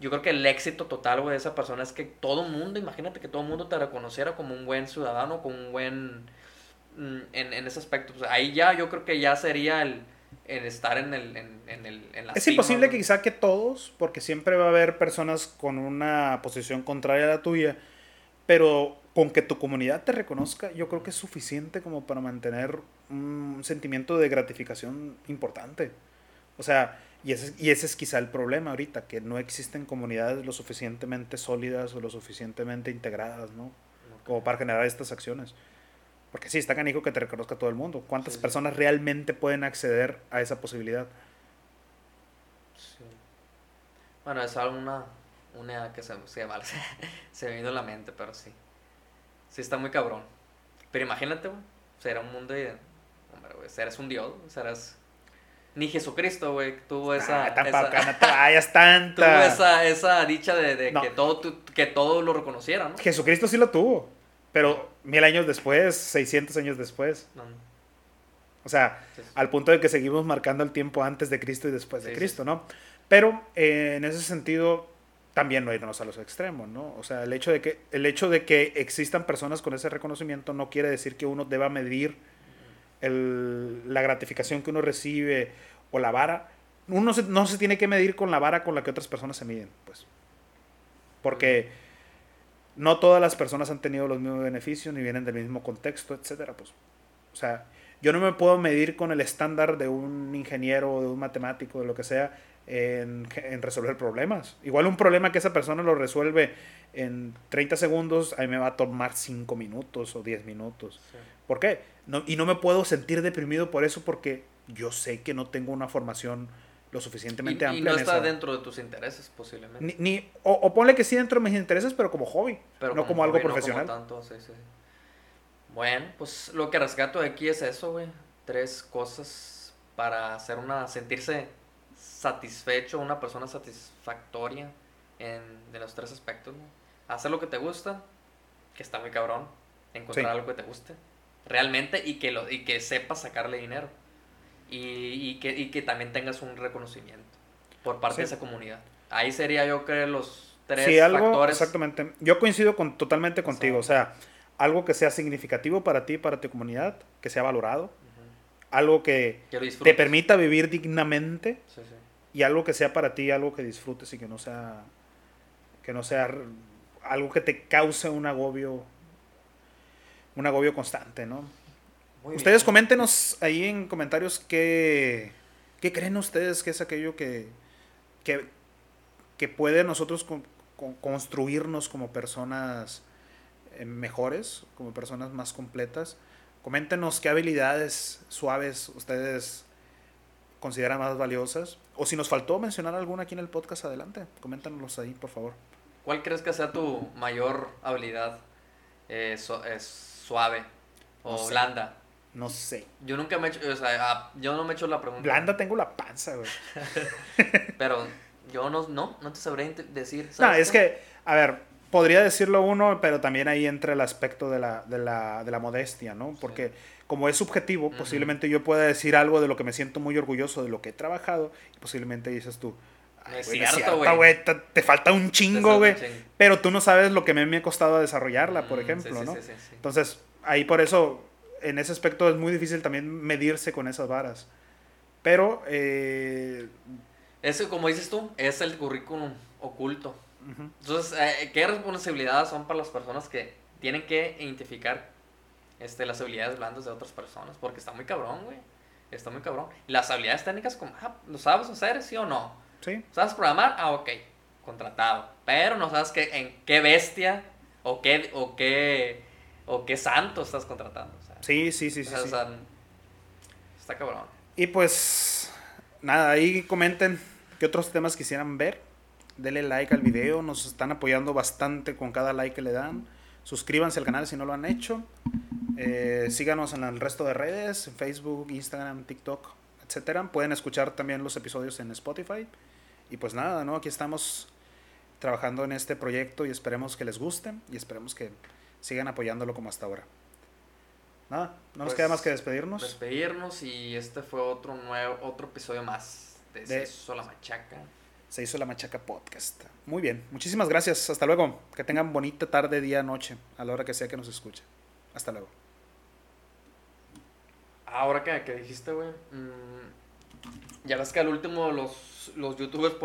Yo creo que el éxito total, güey, de esa persona es que todo mundo, imagínate que todo mundo te reconociera como un buen ciudadano, como un buen... mm, En, en ese aspecto. Pues ahí ya yo creo que ya sería el, el estar en el... En, en el en la Es cima, imposible que güey. quizá que todos, porque siempre va a haber personas con una posición contraria a la tuya, pero con que tu comunidad te reconozca, yo creo que es suficiente como para mantener un sentimiento de gratificación importante. O sea, y ese, y ese es quizá el problema ahorita, que no existen comunidades lo suficientemente sólidas o lo suficientemente integradas, ¿no? Como para generar estas acciones. Porque sí, está canijo que te reconozca todo el mundo. ¿Cuántas Sí, sí. personas realmente pueden acceder a esa posibilidad? Sí. Bueno, es algo una, una que se, se, vale, se me vino a la mente, pero sí. Sí está muy cabrón. Pero imagínate, güey. Será un mundo de... Hombre, güey, serás un dios, serás... Ni Jesucristo, güey, tuvo esa... Ah, tampoco, esa- no te vayas tanta. tuvo esa, esa dicha de, de No. que, todo, que todo lo reconociera, ¿no? Jesucristo sí lo tuvo, pero mil años después, 600 años después. No, O sea, sí, sí. al punto de que seguimos marcando el tiempo antes de Cristo y después de Sí, Cristo, ¿no? Pero eh, en ese sentido, también no irnos a los extremos, ¿no? O sea, el hecho, de que, el hecho de que existan personas con ese reconocimiento no quiere decir que uno deba medir el- la gratificación que uno recibe o la vara. Uno se- no se tiene que medir con la vara con la que otras personas se miden, pues. Porque no todas las personas han tenido los mismos beneficios ni vienen del mismo contexto, etcétera, pues. O sea, yo no me puedo medir con el estándar de un ingeniero, de un matemático, de lo que sea, en, en resolver problemas. Igual un problema que esa persona lo resuelve en 30 segundos, a mí me va a tomar 5 minutos o 10 minutos. Sí. ¿Por qué? No, y no me puedo sentir deprimido por eso porque yo sé que no tengo una formación lo suficientemente Y, y no está dentro de tus intereses, posiblemente. Ni, ni- o, o ponle que sí dentro de mis intereses, pero como hobby, Pero no como algo hobby, no profesional. tanto, sí, sí. Bueno, pues lo que rescato de aquí es eso, güey. Tres cosas para hacer una, sentirse satisfecho, una persona satisfactoria en de los tres aspectos, ¿no? Hacer lo que te gusta, que está muy cabrón. Encontrar Sí. algo que te guste. realmente y que, lo, y que sepas sacarle dinero. Y, y que, y que también tengas un reconocimiento por parte Sí. de esa comunidad. Ahí sería yo creo los tres Sí, algo, factores. exactamente. Yo coincido con, totalmente contigo. O sea, algo que sea significativo para ti, para tu comunidad, que sea valorado. Algo que te permita vivir dignamente Sí, sí. y algo que sea para ti, algo que disfrutes y que no sea, que no sea algo que te cause un agobio, un agobio constante, ¿no? Muy Ustedes bien. coméntenos ahí en comentarios qué, qué creen ustedes que es aquello que, que, que puede nosotros con- con- construirnos como personas eh, mejores, como personas más completas. Coméntenos qué habilidades suaves ustedes consideran más valiosas. O si nos faltó mencionar alguna aquí en el podcast, adelante. Coméntanos ahí, por favor. ¿Cuál crees que sea tu mayor habilidad eh, su- eh, suave o No sé. blanda? No sé. Yo nunca me he hecho, o sea, ah, yo no me he hecho la pregunta. Blanda tengo la panza, güey. Pero yo no, no, no te sabré decir. No, ¿sabes es qué? que, a ver, podría decirlo uno, pero también ahí entra el aspecto de la, de la, de la modestia, ¿no? Porque como es subjetivo, posiblemente yo pueda decir algo de lo que me siento muy orgulloso de lo que he trabajado, y posiblemente dices tú, No es güey, cierto, güey. güey, te, te falta un chingo, güey. Pero tú no sabes lo que me, me ha costado desarrollarla, por Mm, ejemplo, sí, sí, ¿no? sí, sí, sí. Entonces, ahí por eso, en ese aspecto es muy difícil también medirse con esas varas. Pero, eh, como dices tú, es el currículum oculto. ujú. Entonces, eh, ¿qué responsabilidades son para las personas que tienen que identificar este, las habilidades blandas de otras personas? Porque está muy cabrón, güey. Está muy cabrón. Y las habilidades técnicas, como, ah, ¿lo sabes hacer, sí o no? sí, ¿Sabes programar? Ah, ok. Contratado. Pero no sabes qué, en qué bestia o qué, o qué, o qué santo estás contratando. Sí, sí, sí, o sí. sea, está cabrón. Y pues, nada, ahí comenten qué otros temas quisieran ver. Denle like al video, nos están apoyando bastante con cada like que le dan. Suscríbanse al canal si no lo han hecho. Eh, síganos en el resto de redes, en Facebook, Instagram, TikTok, etcétera. Pueden escuchar también los episodios en Spotify. Y pues nada, ¿no? Aquí estamos trabajando en este proyecto y esperemos que les guste y esperemos que sigan apoyándolo como hasta ahora. Nada, no nos Pues, queda más que despedirnos. Despedirnos y este fue otro nuevo, otro episodio más de, De- Se hizo la machaca. Se hizo la Machaca Podcast. Muy bien, muchísimas gracias. Hasta luego. Que tengan bonita tarde, día, noche, a la hora que sea que nos escuchen. Hasta luego. Ahora que, que dijiste, güey. mm, ya ves que al último los, los youtubers ponen